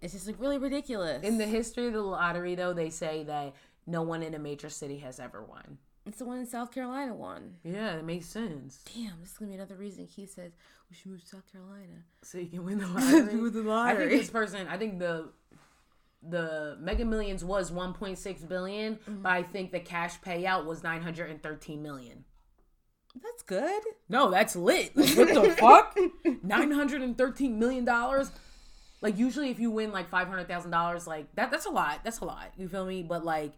It's just like really ridiculous. In the history of the lottery, though, they say that no one in a major city has ever won. it's the one in South Carolina won. Yeah, it makes sense. Damn, this is gonna be another reason Keith says we should move to South Carolina. So you can win the lottery. The I think this person. I think the the Mega Millions was 1.6 billion, mm-hmm. but I think the cash payout was 913 million. That's good. No, that's lit. Like, what the fuck? Nine hundred and thirteen million dollars. Like usually, if you win like five hundred thousand dollars, like that, that's a lot. That's a lot. You feel me? But like,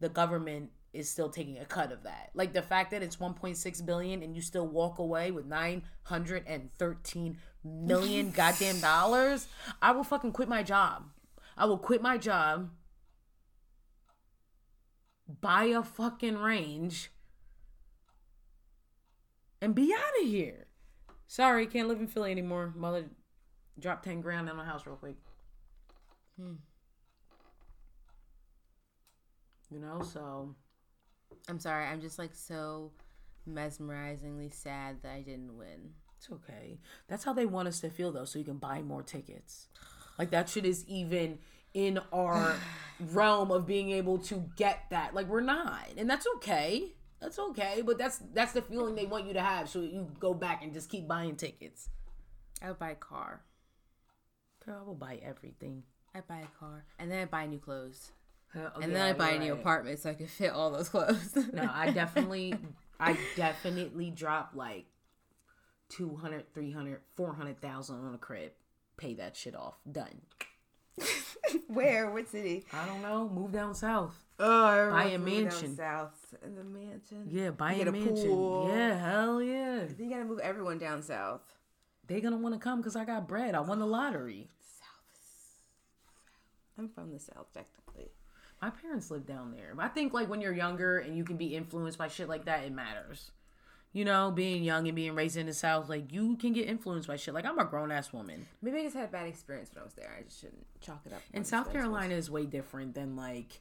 the government is still taking a cut of that. Like the fact that it's one point six billion and you still walk away with nine hundred and thirteen million goddamn dollars. I will fucking quit my job. I will quit my job. Buy a fucking range and be out of here. Sorry, can't live in Philly anymore. Mother dropped 10 grand on my house real quick. Hmm. You know, so I'm sorry. I'm just like so mesmerizingly sad that I didn't win. it's okay. That's how they want us to feel though, so you can buy more tickets. Like that shit is even in our realm of being able to get that. Like we're not. And that's okay. That's okay, but that's that's the feeling they want you to have so you go back and just keep buying tickets. I would buy a car. Girl, I will buy everything. I buy a car and then I buy new clothes. And then I buy a new apartment so I can fit all those clothes. No, I definitely, I definitely drop like 200, 300, 400,000 on a crib. Pay that shit off. Done. Where? What city? I don't know. Move down south. Oh, I Buy a remember moving down mansion. south in the mansion. Yeah, buy You a get a mansion. pool. Yeah, hell yeah. You gotta move everyone down south. They gonna want to come because I got bread. I won the lottery. I'm from the south, technically. My parents live down there. I think like when you're younger and you can be influenced by shit like that, it matters. You know, being young and being raised in the South, like you can get influenced by shit. Like I'm a grown ass woman. Maybe I just had a bad experience when I was there. I just shouldn't chalk it up. And South Carolina is way different than like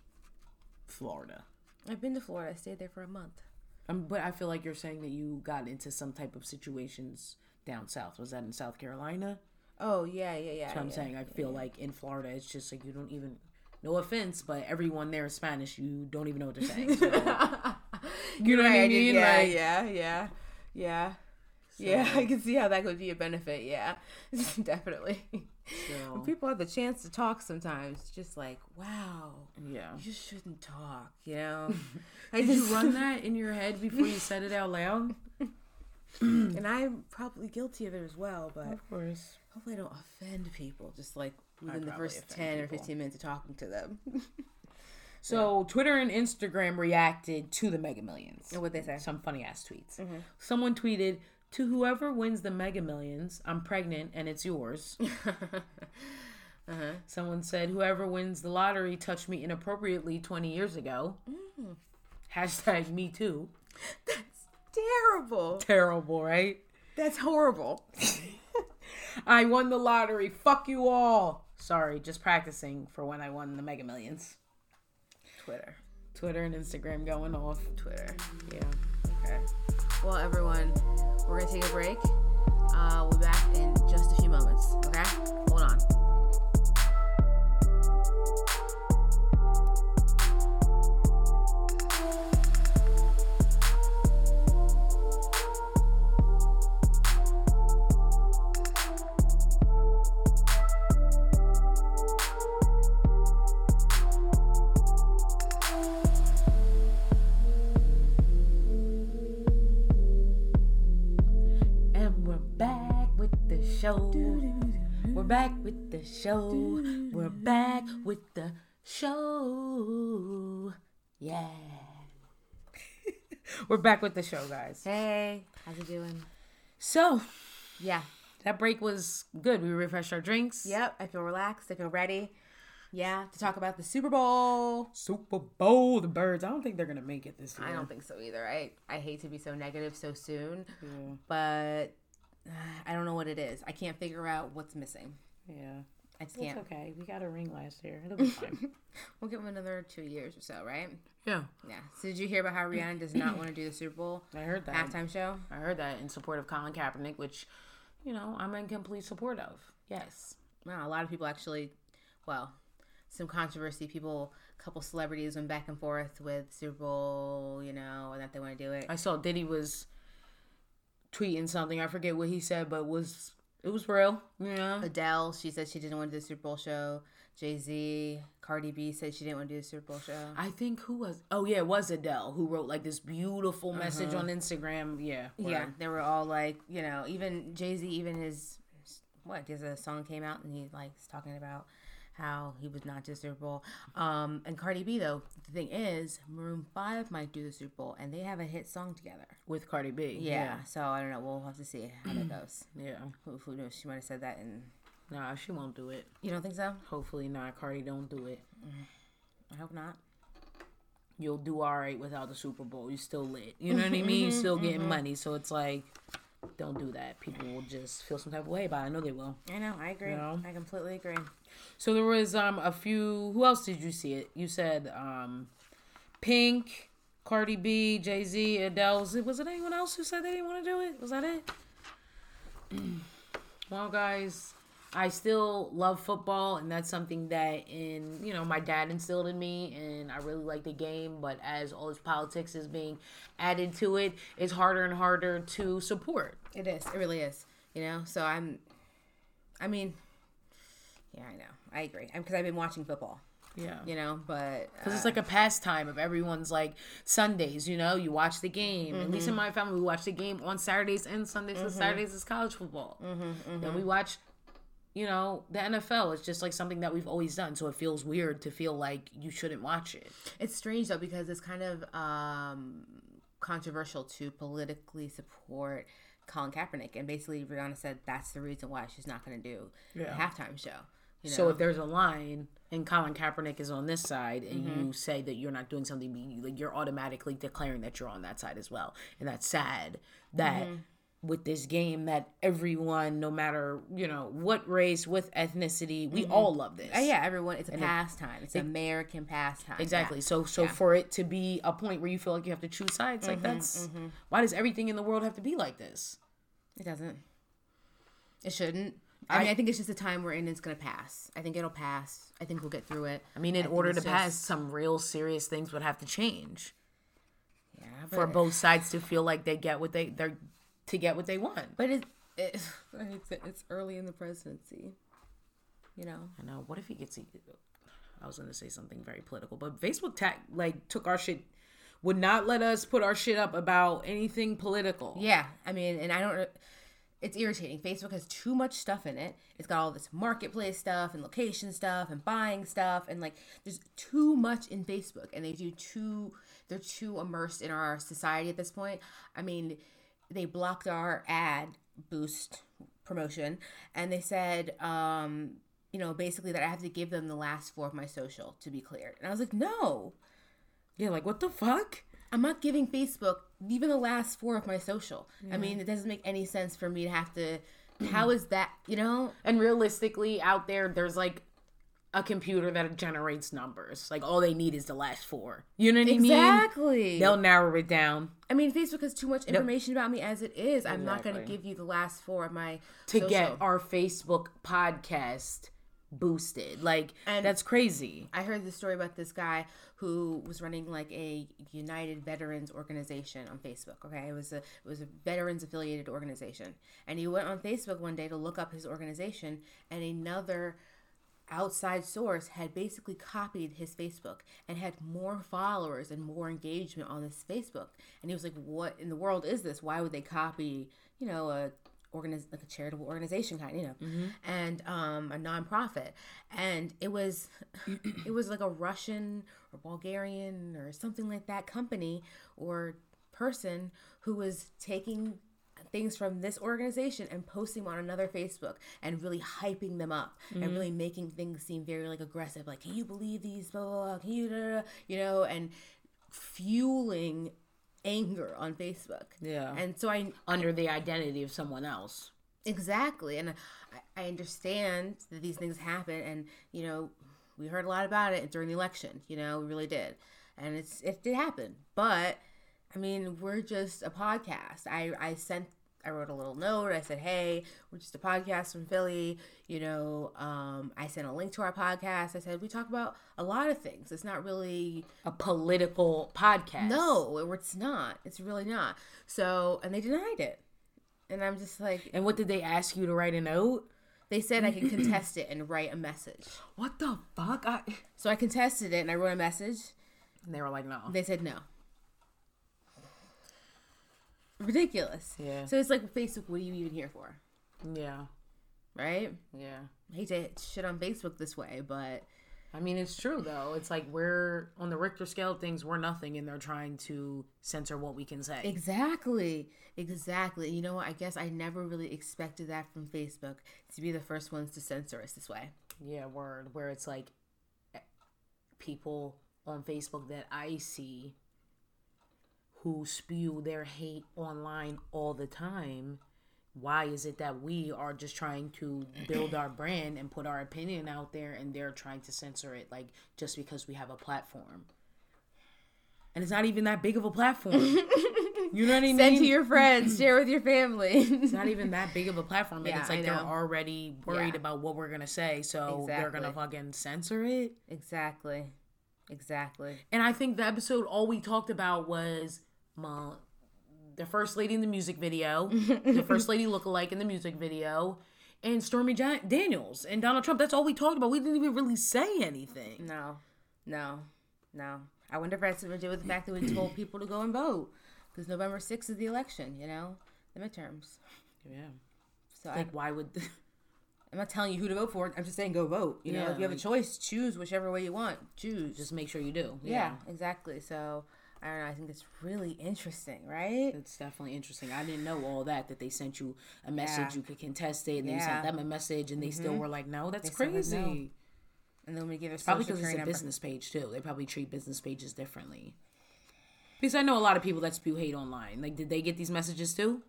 Florida. I've been to Florida. I stayed there for a month. Um, but I feel like you're saying that you got into some type of situations down south. Was that in South Carolina? Oh yeah, yeah, yeah. That's what I'm yeah. saying. I feel like in Florida, it's just like you don't even. No offense, but everyone there is Spanish. You don't even know what they're saying. So, you know what I Right, mean? Yeah, Like, yeah, yeah, yeah. Yeah, I can see how that could be a benefit. Yeah, definitely. so, people have the chance to talk sometimes, just like, wow, yeah. you just shouldn't talk, you know? I Did you run that in your head before you said it out loud? Mm. and I'm probably guilty of it as well, but Of course. hopefully I don't offend people just like within the first offend 10 or 15 minutes of talking to them. So Twitter and Instagram reacted to the Mega Millions. And what'd they say? Some funny ass tweets. Mm-hmm. Someone tweeted, "To whoever wins the Mega Millions, I'm pregnant and it's yours." Uh-huh. Someone said, "Whoever wins the lottery touched me inappropriately 20 years ago." Mm. Hashtag me too. Terrible. Terrible, right? That's horrible. I won the lottery. Fuck you all. Sorry, just practicing for when I won the Mega Millions. Twitter. Twitter and Instagram going off. Twitter. Yeah. Okay. Well, everyone, we're gonna take a break. Uh, we'll be back in just a few moments. Okay. Hold on. Show. We're back with the show. We're back with the show. Yeah. we're back with the show, guys. Hey, how's it doing? So, Yeah. that break was good. We refreshed our drinks. Yep. I feel relaxed. I feel ready. Yeah, to talk about the Super Bowl. Super Bowl, the birds. I don't think they're going to make it this year. I don't think so either. I I hate to be so negative so soon, Yeah. but I don't know what it is. I can't figure out what's missing. Yeah. I just can't. It's okay. We got a ring last year. It'll be fine. We'll give them another two years or so, right? yeah. Yeah. So did you hear about how Rihanna does not want to do the Super Bowl I heard that. halftime show? I heard that in support of Colin Kaepernick, which, you know, I'm in complete support of. Yes. Wow, a lot of people actually, well, some controversy. People, a couple celebrities went back and forth with Super Bowl, you know, and that they want to do it. I saw Diddy was tweeting something. I forget what he said, but was it was real. Yeah. Adele, she said she didn't want to do the Super Bowl show. Jay Z, Cardi B said she didn't want to do the Super Bowl show. I think who was oh yeah, it was Adele who wrote like this beautiful uh-huh. message on Instagram. Yeah. Yeah, they were all like, you know, even Jay Z, even his what? There's a uh, song came out and he like talking about how he was not to the Super Bowl. Um, and Cardi B though, the thing is, Maroon Five might do the Super Bowl, and they have a hit song together. With Cardi B. Yeah, so I don't know. We'll have to see how that goes. Yeah. yeah. Who, who knows? She might have said that, and Nah, she won't do it. you don't think so? Hopefully not. Cardi don't do it. Mm-hmm. I hope not. You'll do all right without the Super Bowl. You still lit. You know what I mean? You mm-hmm, still getting mm-hmm. money. So it's like, don't do that. People will just feel some type of way about it. I know they will. I know. I agree. No. I completely agree. So there was um a few. Who else did you see it? You said um, Pink, Cardi B, Jay Z, Adele. Was it, was it anyone else who said they didn't want to do it? Was that it? well, guys, I still love football, and that's something that in you know my dad instilled in me, and I really like the game. But as all this politics is being added to it, it's harder and harder to support. It is. It really is. You know. So I'm. I mean, Yeah, I know. I agree. Because I've been watching football. Yeah. You know, but Because uh, it's like a pastime of everyone's like Sundays, you know, you watch the game. At least in mm-hmm. my family, we watch the game on Saturdays and Sundays. So mm-hmm. Saturdays is college football. Mm-hmm, then we watch, you know, the NFL. It's just like something that we've always done. So it feels weird to feel like you shouldn't watch it. it's strange though because it's kind of um, controversial to politically support Colin Kaepernick, and basically Rihanna said that's the reason why she's not going to do Yeah. a halftime show. You know? So if there's a line and Colin Kaepernick is on this side, and you say that you're not doing something, like you're automatically declaring that you're on that side as well, and that's sad. That with this game, that everyone, no matter you know what race, what ethnicity, we mm-hmm. all love this. Uh, yeah, everyone, it's a pastime. It's an American pastime. Exactly. Yeah. So so for it to be a point where you feel like you have to choose sides, like mm-hmm, that's mm-hmm. why does everything in the world have to be like this? It doesn't. It shouldn't. I, mean, I think it's just a time we're in. It's gonna pass. I think it'll pass. I think we'll get through it. I mean, in think order to pass, just- some real serious things would have to change Yeah, for both sides to feel like they get what they they're to get what they want. but it, it, it's, it's early in the presidency. You know. I know. What if he gets? I was gonna say something very political, but Facebook ta- like took our shit, would not let us put our shit up about anything political. Yeah, I mean, and I don't. It's irritating. Facebook has too much stuff in it. It's got all this marketplace stuff and location stuff and buying stuff and like there's too much in Facebook and they do too. They're too immersed in our society at this point. I mean, they blocked our ad boost promotion and they said, um, you know, basically that I have to give them the last four of my social to be cleared. And I was like, no, Yeah, like what the fuck? I'm not giving Facebook even the last four of my social. I mean, it doesn't make any sense for me to have to. How is that? You know? And realistically, out there, there's like a computer that generates numbers. Like all they need is the last four. You know what I mean? Exactly. They'll narrow it down I mean, Facebook has too much information about me as it is. I'm not going to give you the last four of my to social. get our Facebook podcast boosted. Like And- that's crazy. I heard the story about this guy who was running like a United Veterans organization on Facebook. Okay, it was a it was a veterans affiliated organization, and he went on Facebook one day to look up his organization, and another outside source had basically copied his Facebook and had more followers and more engagement on this Facebook. And he was like, "What in the world is this? Why would they copy, you know, a organiz- like a charitable organization kind, of, you know, and um, a nonprofit?" And it was, it was like a Russian or Bulgarian or something like that company or person who was taking things from this organization and posting on another Facebook and really hyping them up and mm-hmm. really making things seem very like aggressive. Like, can you believe these? Blah, blah, blah. Can you, da, da," you know, and fueling anger on Facebook. Yeah. And so I Under the identity of someone else. exactly, and I, I understand that these things happen, and you know, we heard a lot about it during the election. You know, we really did, and it's it did happen. But I mean, we're just a podcast. I I sent. I wrote a little note. I said, "Hey, we're just a podcast from Philly." You know, um, I sent a link to our podcast. I said we talk about a lot of things. It's not really A political podcast. no, it's not. It's really not. So, and they denied it, and I'm just like, And what did they ask you to write a note? they said I could contest it and write a message. What the fuck? I... So I contested it and I wrote a message. And they were like, no. They said no. Ridiculous. Yeah. So it's like Facebook. What are you even here for? Yeah. Right? Yeah. I hate to shit on Facebook this way, but I mean, it's true though. It's like we're on the Richter scale of things, we're nothing, and they're trying to censor what we can say. exactly, exactly. You know what? I guess I never really expected that from Facebook to be the first ones to censor us this way. Yeah, word. Where it's like eh, people on Facebook that I see who spew their hate online all the time. Why is it that we are just trying to build our brand and put our opinion out there and they're trying to censor it like just because we have a platform? And it's not even that big of a platform. you know what I mean? Send to your friends, share with your family. it's not even that big of a platform. And Yeah, it's like they're already worried Yeah. about what we're gonna say, so they're gonna Exactly. fucking censor it. exactly, exactly. And I think the episode all we talked about was the first lady in the music video, the first lady lookalike in the music video, and Stormy Daniels and Donald Trump. That's all we talked about. We didn't even really say anything. No, no, no. I wonder if it has something to do with the fact that we told people to go and vote because November 6th is the election, you know, the midterms. Yeah. So Like, why would. I, am not telling you who to vote for. I'm just saying go vote. You know, if you have like- a choice, choose whichever way you want. Choose. Just make sure you do. yeah, exactly. So I don't know. I think it's really interesting, right? It's definitely interesting. I didn't know all that, that they sent you a message, Yeah. you could contest it, and you Yeah. sent them a message, and they still mm-hmm. were like, no, that's had crazy. no. And then we get a Probably because it's a number. business page, too. They probably treat business pages differently. Because I know a lot of people that spew hate online. Like, did they get these messages too?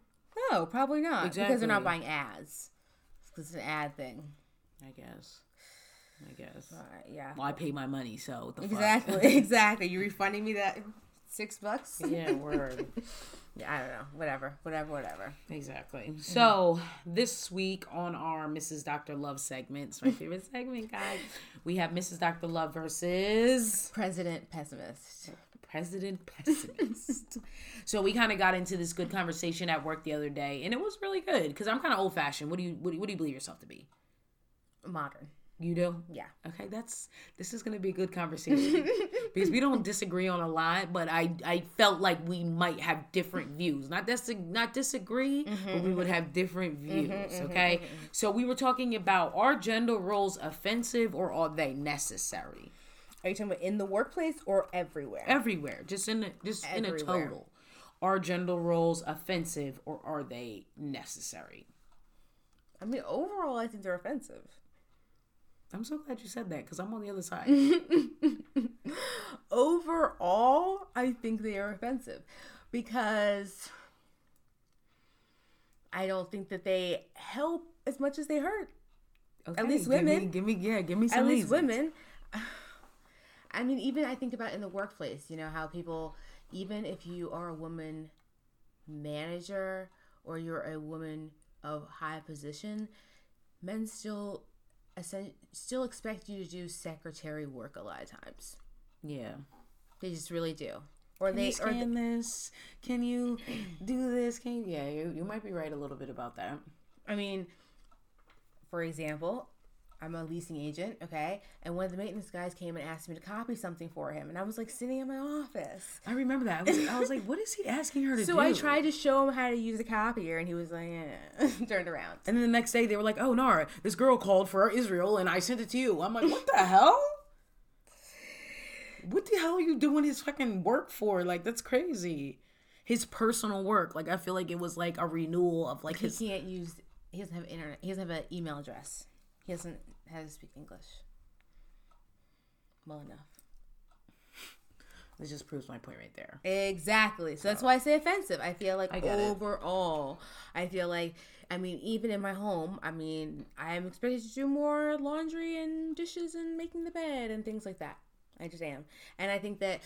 No, probably not. Because they're not buying ads. It's an ad thing. I guess. I guess. All right, yeah. Well, I pay my money, so what the fuck? Exactly. exactly. You refunding me that six bucks? yeah, word. Yeah, I don't know. Whatever. Whatever. Whatever. Exactly. So this week on our Mrs. Dr. Love segment, it's my favorite segment, guys. We have Mrs. Dr. Love versus President pessimist. President Pessimist. so we kind of got into this good conversation at work the other day, and it was really good because I'm kind of old fashioned. What do you what do you, what do you believe yourself to be? Modern. You do? Yeah. Okay, that's this is gonna be a good conversation because we don't disagree on a lot, but I I felt like we might have different views. Not dis- not disagree, but mm-hmm, we would mm-hmm. have different mm-hmm, views. okay, so we were talking about are gender roles offensive or are they necessary? Are you talking about in the workplace or everywhere? Everywhere, just in a, just in a total. Are gender roles offensive or are they necessary? I mean, overall, I think they're offensive. I'm so glad you said that because I'm on the other side. Overall, I think they are offensive because I don't think that they help as much as they hurt. Okay, least give me- women- give me, yeah, give me some At least reasons. women. I mean, even I think about in the workplace, you know, how people, even if you are a woman manager or you're a woman of high position, men still still expect you to do secretary work a lot of times. Yeah. They just really do. Or Can they you or scan this? Can you do this? Can you? Yeah, you, you might be right a little bit about that. I mean, for example, I'm a leasing agent, okay? And one of the maintenance guys came and asked me to copy something for him. And I was like sitting in my office. I remember that. I was, I was like, what is he asking her to do? So I tried to show him how to use a copier, and he was like, eh. turned around. And then the next day they were like, oh, Nara, this girl called for Israel and I sent it to you. I'm like, what the hell? What the hell are you doing his fucking work for? Like, that's crazy. His personal work. Like, I feel like it was like a renewal of like He his. can't use, he doesn't have internet, he doesn't have an email address. He doesn't have to speak English well enough. This just proves my point right there. Exactly. So that's why I say offensive. I feel like I get it. overall, I feel like, I mean, even in my home, I mean, I am expected to do more laundry and dishes and making the bed and things like that. I just am. And I think that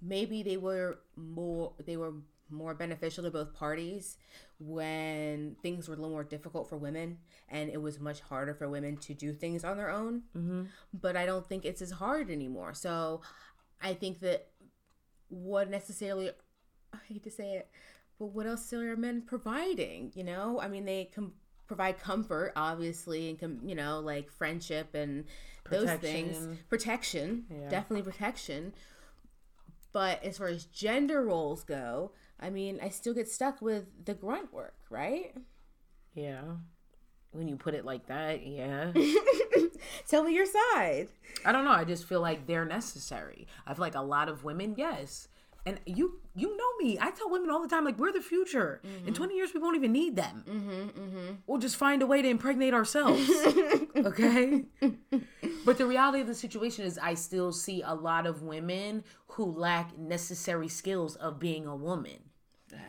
maybe they were more, they were more beneficial to both parties when things were a little more difficult for women and it was much harder for women to do things on their own. Mm-hmm. But I don't think it's as hard anymore. So I think that what necessarily I hate to say it, but what else are men providing? You know, I mean, they can provide comfort, obviously, and com- you know, like friendship and those things, Protection. protection, Yeah. definitely protection. But as far as gender roles go, I mean, I still get stuck with the grunt work, right? Yeah. When you put it like that, yeah. Tell me your side. I don't know. I just feel like they're necessary. I feel like a lot of women, yes. And you, you know me. I tell women all the time, like we're the future. In twenty years, we won't even need them. Mm-hmm, We'll just find a way to impregnate ourselves. okay. but the reality of the situation is, I still see a lot of women who lack necessary skills of being a woman.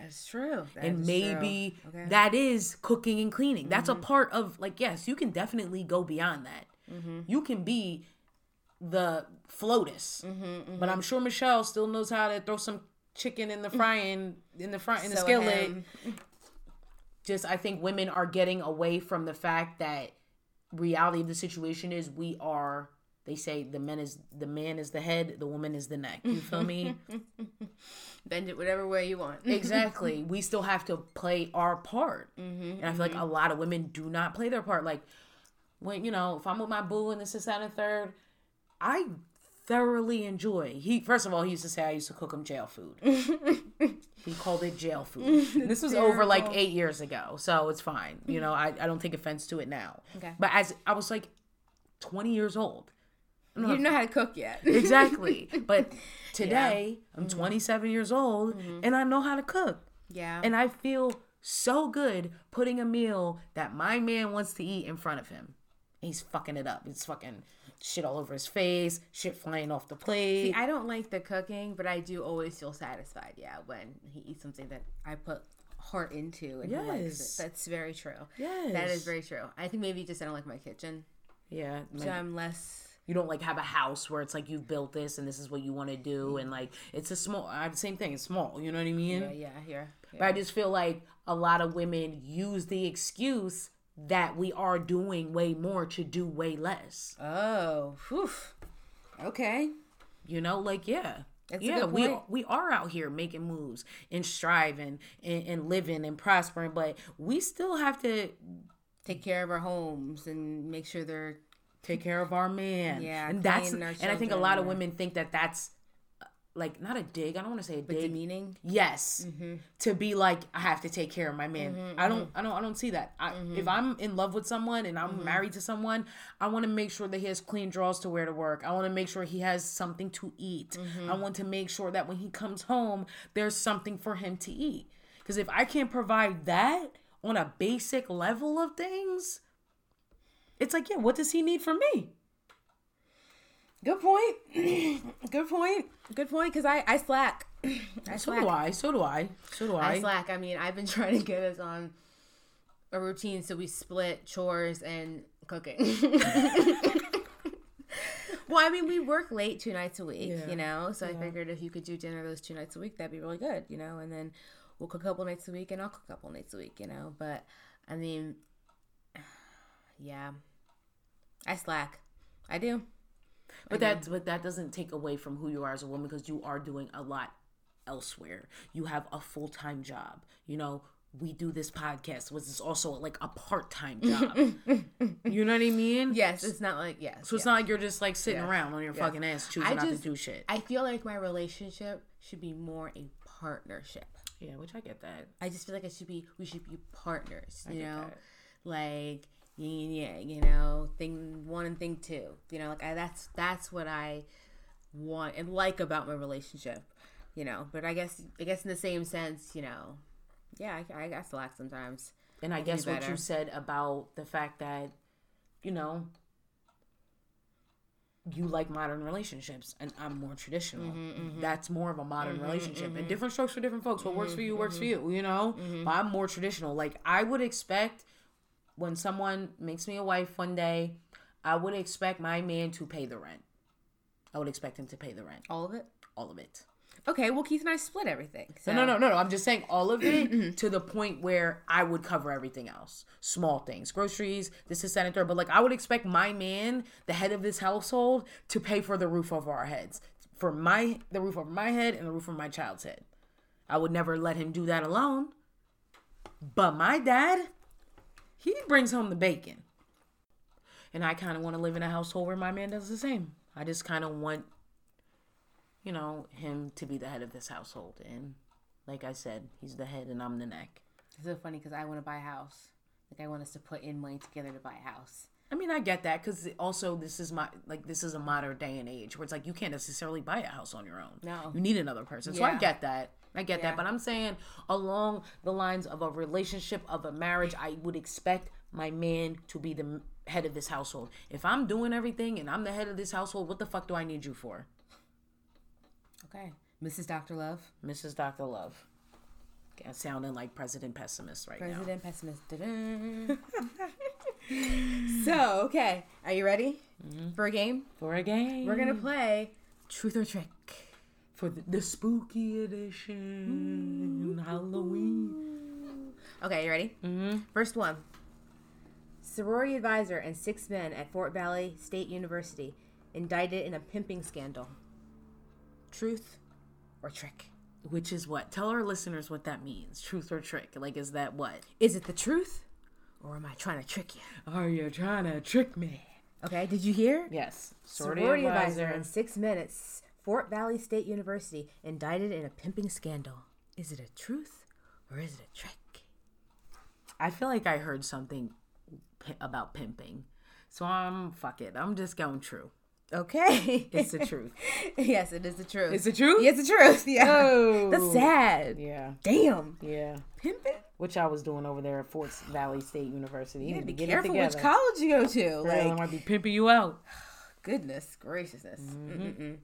That's true. That and maybe true. Okay. Mm-hmm. that is cooking and cleaning. That's a part of like yes, you can definitely go beyond that. Mm-hmm. You can be the FLOTUS, Mm-hmm, but I'm sure Michelle still knows how to throw some chicken in the frying in the front in the a skillet. Just I think women are getting away from the fact that reality of the situation is we are they say the man is the man is the head, the woman is the neck. You feel me? Bend it whatever way you want. exactly. We still have to play our part, Mm-hmm, and I feel like a lot of women do not play their part. Like when you know, if I'm with my boo and this is that and third, I thoroughly enjoy. He first of all, he used to say I used to cook him jail food. he called it jail food. This was over like eight years ago, so it's fine. You know, I, I don't take offense to it now. Okay. But as I was like twenty years old. You know don't know how to cook yet. exactly. But today, I'm mm-hmm. 27 years old mm-hmm. and I know how to cook. yeah. And I feel so good putting a meal that my man wants to eat in front of him. He's fucking it up. He's fucking shit all over his face, shit flying off the plate. See, I don't like the cooking, but I do always feel satisfied. Yeah, when he eats something that I put heart into and he likes Yes. it. That's very true. yes. That is very true. I think maybe just I don't like my kitchen, Yeah. so. I'm less. You don't like have a house where it's like you've built this and this is what you want to do mm-hmm. and like it's a small I the same thing it's small you know what i mean Yeah, yeah, here. But I just feel like a lot of women use the excuse that we are doing way more to do way less. Oh, whew. Okay. You know, like yeah. That's yeah, we we are out here making moves and striving and, and living and prospering, but we still have to Take care of our homes and make sure they're take care of our man. Yeah, and that's and I think a lot of women think that that's uh, like not a dig. I don't want to say a dig. demeaning. Yes, Mm-hmm. to be like I have to take care of my man. I don't, I don't, I don't see that. I, Mm-hmm. If I'm in love with someone and I'm married to someone, I want to make sure that he has clean drawers to wear to work. I want to make sure he has something to eat. Mm-hmm. I want to make sure that when he comes home, there's something for him to eat. Because if I can't provide that on a basic level of things, it's like, yeah, what does he need from me? Good point. Good point. Good point. Because I I slack. I So slack. do I. So do I. So do I. I slack. I mean, I've been trying to get us on a routine so we split chores and cooking. well, I mean, we work late two nights a week, Yeah. you know. So I figured if you could do dinner those two nights a week, that'd be really good, you know. And then we'll cook a couple nights a week, and I'll cook a couple nights a week, you know. But I mean, yeah, I slack. I do. But that but that doesn't take away from who you are as a woman because you are doing a lot elsewhere. You have a full time job. You know, we do this podcast, which is also like a part time job. you know what I mean? Yes, it's not like yes. So it's yeah. not like you're just like sitting Yeah. around on your Yeah. fucking ass choosing I not just- to do shit. I feel like my relationship should be more a partnership. yeah, which I get that. I just feel like it should be we should be partners, you know, that. like yin and yang, you know, thing one and thing two, you know, like I, that's that's what I want and like about my relationship, you know. But I guess I guess in the same sense, you know, yeah, I, I, I slack sometimes. And I be guess what you said about the fact that, you know, you like modern relationships and I'm more traditional. Mm-hmm, mm-hmm. That's more of a modern mm-hmm, relationship. And mm-hmm. different strokes for different folks. What works for you Mm-hmm, works for you, you know? But I'm more traditional. Like I would expect when someone makes me a wife one day, I would expect my man to pay the rent. I would expect him to pay the rent. All of it. All of it. Okay, well Keith and I split everything. So. No, no, no, no. I'm just saying all of it to the point where I would cover everything else. Small things, groceries, this is third. But like I would expect my man, the head of this household, to pay for the roof over our heads. For my the roof over my head and the roof over my child's head. I would never let him do that alone. But my dad, he brings home the bacon. And I kind of want to live in a household where my man does the same. I just kind of want you know, him to be the head of this household. And like I said, he's the head and I'm the neck. It's so funny because I want to buy a house. Like I want us to put in money together to buy a house. I mean, I get that because also this is my like this is a modern day and age where it's like you can't necessarily buy a house on your own. No. you need another person. So I get that. I get Yeah. that. But I'm saying along the lines of a relationship of a marriage, I would expect my man to be the head of this household. If I'm doing everything and I'm the head of this household, what the fuck do I need you for, Okay, Mrs. Doctor Love, Mrs. Doctor Love? Okay, sounding like President Pessimist right now. President Pessimist. So okay, are you ready mm-hmm. for a game? For a game, We're gonna play Truth or Trick. For the, the spooky edition Halloween. Okay, you ready? Mm-hmm. First one. Sorority advisor and six men at Fort Valley State University indicted in a pimping scandal. Truth or trick? Which is what? Tell our listeners what that means. Truth or trick? Like, is that what? Is it the truth or am I trying to trick you? Are you trying to trick me? Okay, did you hear? Yes. Sorority, advisor in six minutes. Fort Valley State University indicted in a pimping scandal. Is it a truth or is it a trick? I feel like I heard something pi- about pimping. So I'm, fuck it. I'm just going true. Okay. It's the truth. yes, it is the truth. It's the truth? Yes, the truth. Yeah. Oh. That's sad. Yeah. Damn. Yeah. Pimping? Which I was doing over there at Fort Valley State University. You to be get careful which college you go to. Girl, I Like, might be pimping you out. goodness graciousness. Mm-hmm. Mm-mm-mm.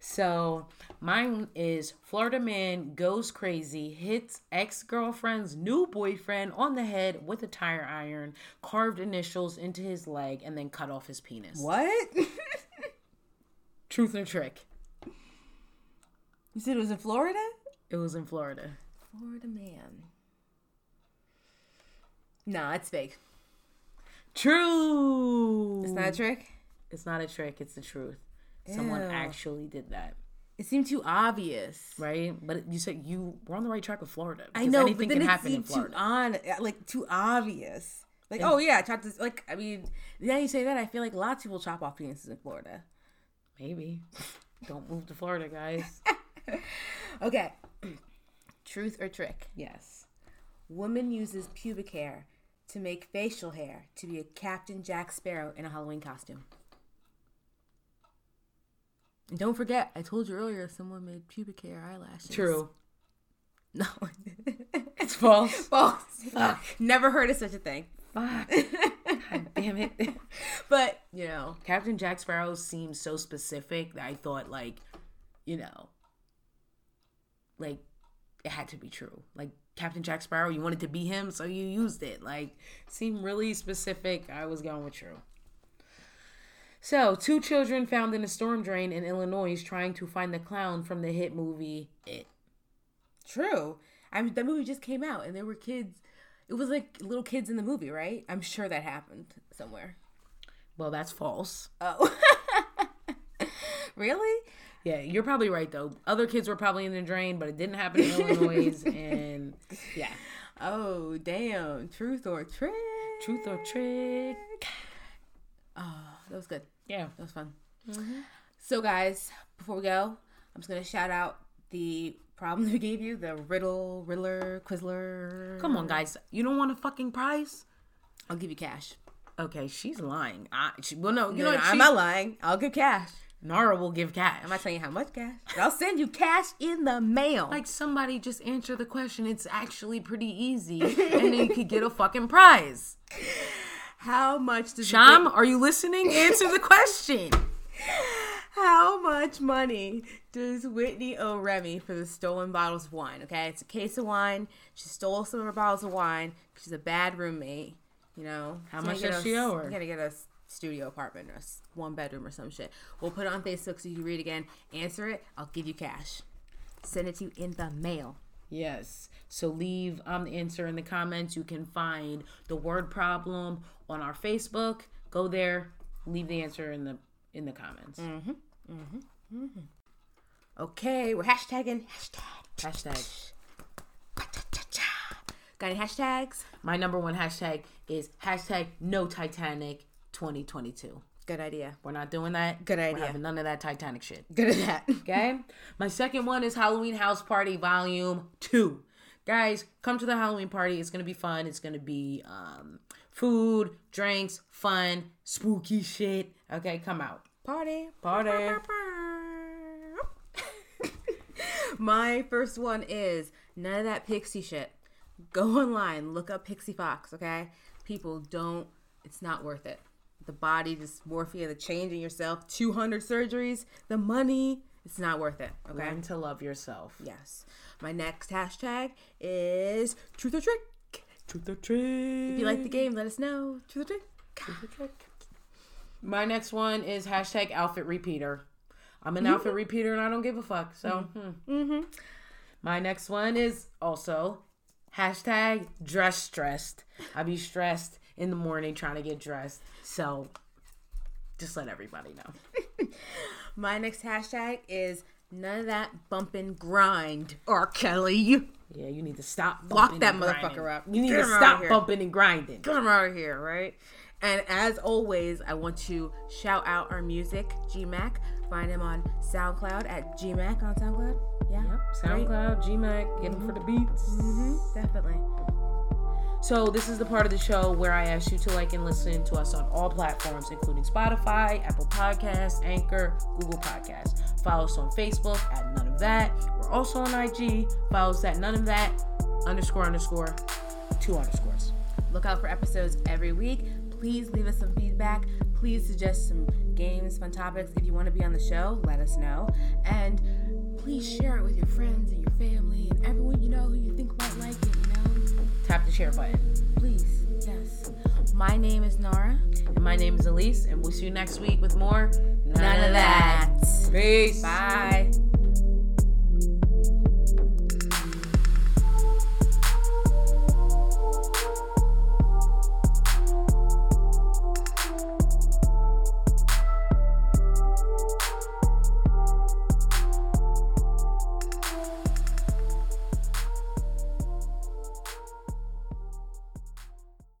So mine is Florida man goes crazy, hits ex girlfriend's new boyfriend on the head with a tire iron, carved initials into his leg, and then cut off his penis. What? Truth or trick? you said it was in Florida? It was in Florida. Florida man. Nah, it's fake. True. It's not a trick. It's not a trick. It's the truth. Someone Ew. actually did that, It seemed too obvious. right? But you said you were on the right track with Florida. I know, anything but then can it happen in seemed too Florida. on, uh, like too obvious. Like, oh yeah, I chopped this. Like, I mean, now you say that, I feel like lots of people chop off penises in Florida. Maybe. Don't move to Florida, guys. Okay, truth or trick? yes. Woman uses pubic hair to make facial hair to be a Captain Jack Sparrow in a Halloween costume. And don't forget, I told you earlier, someone made pubic hair eyelashes. True. No. It's false. False. Fuck. Never heard of such a thing. Fuck. God damn it. But, you know, Captain Jack Sparrow seems so specific that I thought, like, you know, like it had to be true. Like Captain Jack Sparrow, you wanted to be him, so you used it. Like, seemed really specific. I was going with true. So, two children found in a storm drain in Illinois trying to find the clown from the hit movie It. true. I mean, that movie just came out and there were kids. It was like little kids in the movie, right? I'm sure that happened somewhere. Well, that's false. Oh. really? Yeah, you're probably right though. Other kids were probably in the drain, but it didn't happen in Illinois. And yeah, Oh, damn. Truth or trick? truth or trick? Oh, that was good. Yeah. That was fun. Mm-hmm. So, guys, before we go, I'm just going to shout out the problem we gave you the Riddle, Riddler, Quizler. Come on, guys. You don't want a fucking prize? I'll give you cash. Okay, she's lying. I, she, well, no, you You know know, what? I'm not lying. I'll give cash. Nara will give cash. I'm not telling you how much cash, I'll send you cash in the mail. like somebody just answer the question. It's actually pretty easy, and then you could get a fucking prize. how much does Sham, are you listening? Answer the question. How much money does Whitney owe Remy for the stolen bottles of wine? Okay, it's a case of wine. She stole some of her bottles of wine. She's a bad roommate. You know, How So much does she a- owe her? You gotta get a s- studio apartment or s- one bedroom or some shit. We'll put it on Facebook so you can read again. Answer it. I'll give you cash. Send it to you in the mail. Yes. So leave um the answer in the comments. You can find the word problem on our Facebook. Go there. Leave the answer in the in the comments. Mhm. Mhm. Mhm. Okay, we're hashtagging hashtag. Hashtag. Got any hashtags? My number one hashtag is hashtag no Titanic 2022. Good idea. We're not doing that. Good We're idea. having none of that Titanic shit. Good at that. Okay. My second one is Halloween House Party Volume Two. Guys, come to the Halloween party. It's gonna be fun. It's gonna be um, food, drinks, fun, spooky shit. Okay, come out. Party. Party. My first one is none of that pixie shit. Go online, look up Pixee Fox, okay? People don't, it's not worth it. The body dysmorphia, the change in yourself, 200 surgeries, the money, it's not worth it, okay? Learn to love yourself. Yes. My next hashtag is truth or trick. Truth or trick. If you like the game, let us know. Truth or trick. Truth or trick. My next one is hashtag outfit repeater. I'm an outfit mm-hmm. repeater and I don't give a fuck. So, mm-hmm. Hmm. mm-hmm. my next one is also hashtag dress stressed. I be stressed in the morning trying to get dressed. So, Just let everybody know. My next hashtag is none of that bump and grind. R. Kelly. Yeah, you need to stop. Lock bumping that and motherfucker grinding. up. You need Get to stop bumping and grinding. Get him out of here, right? And as always, I want to shout out our music, GMAC. Find him on SoundCloud at GMAC on SoundCloud. Yeah, Yep. SoundCloud, GMAC, get them for the beats. hmm definitely. So this is the part of the show where I ask you to like and listen to us on all platforms, including Spotify, Apple Podcasts, Anchor, Google Podcasts. Follow us on Facebook at None of That. We're also on IG. Follow us at None of That underscore underscore two underscores. Look out for episodes every week. Please leave us some feedback. Please suggest some games, fun topics. If you want to be on the show, let us know. And please share it with your friends and your family and everyone you know who you think might like it? Tap the share button. Please, yes. My name is Nara. And my name is Elise, and we'll see you next week with more None of that. Peace. Bye.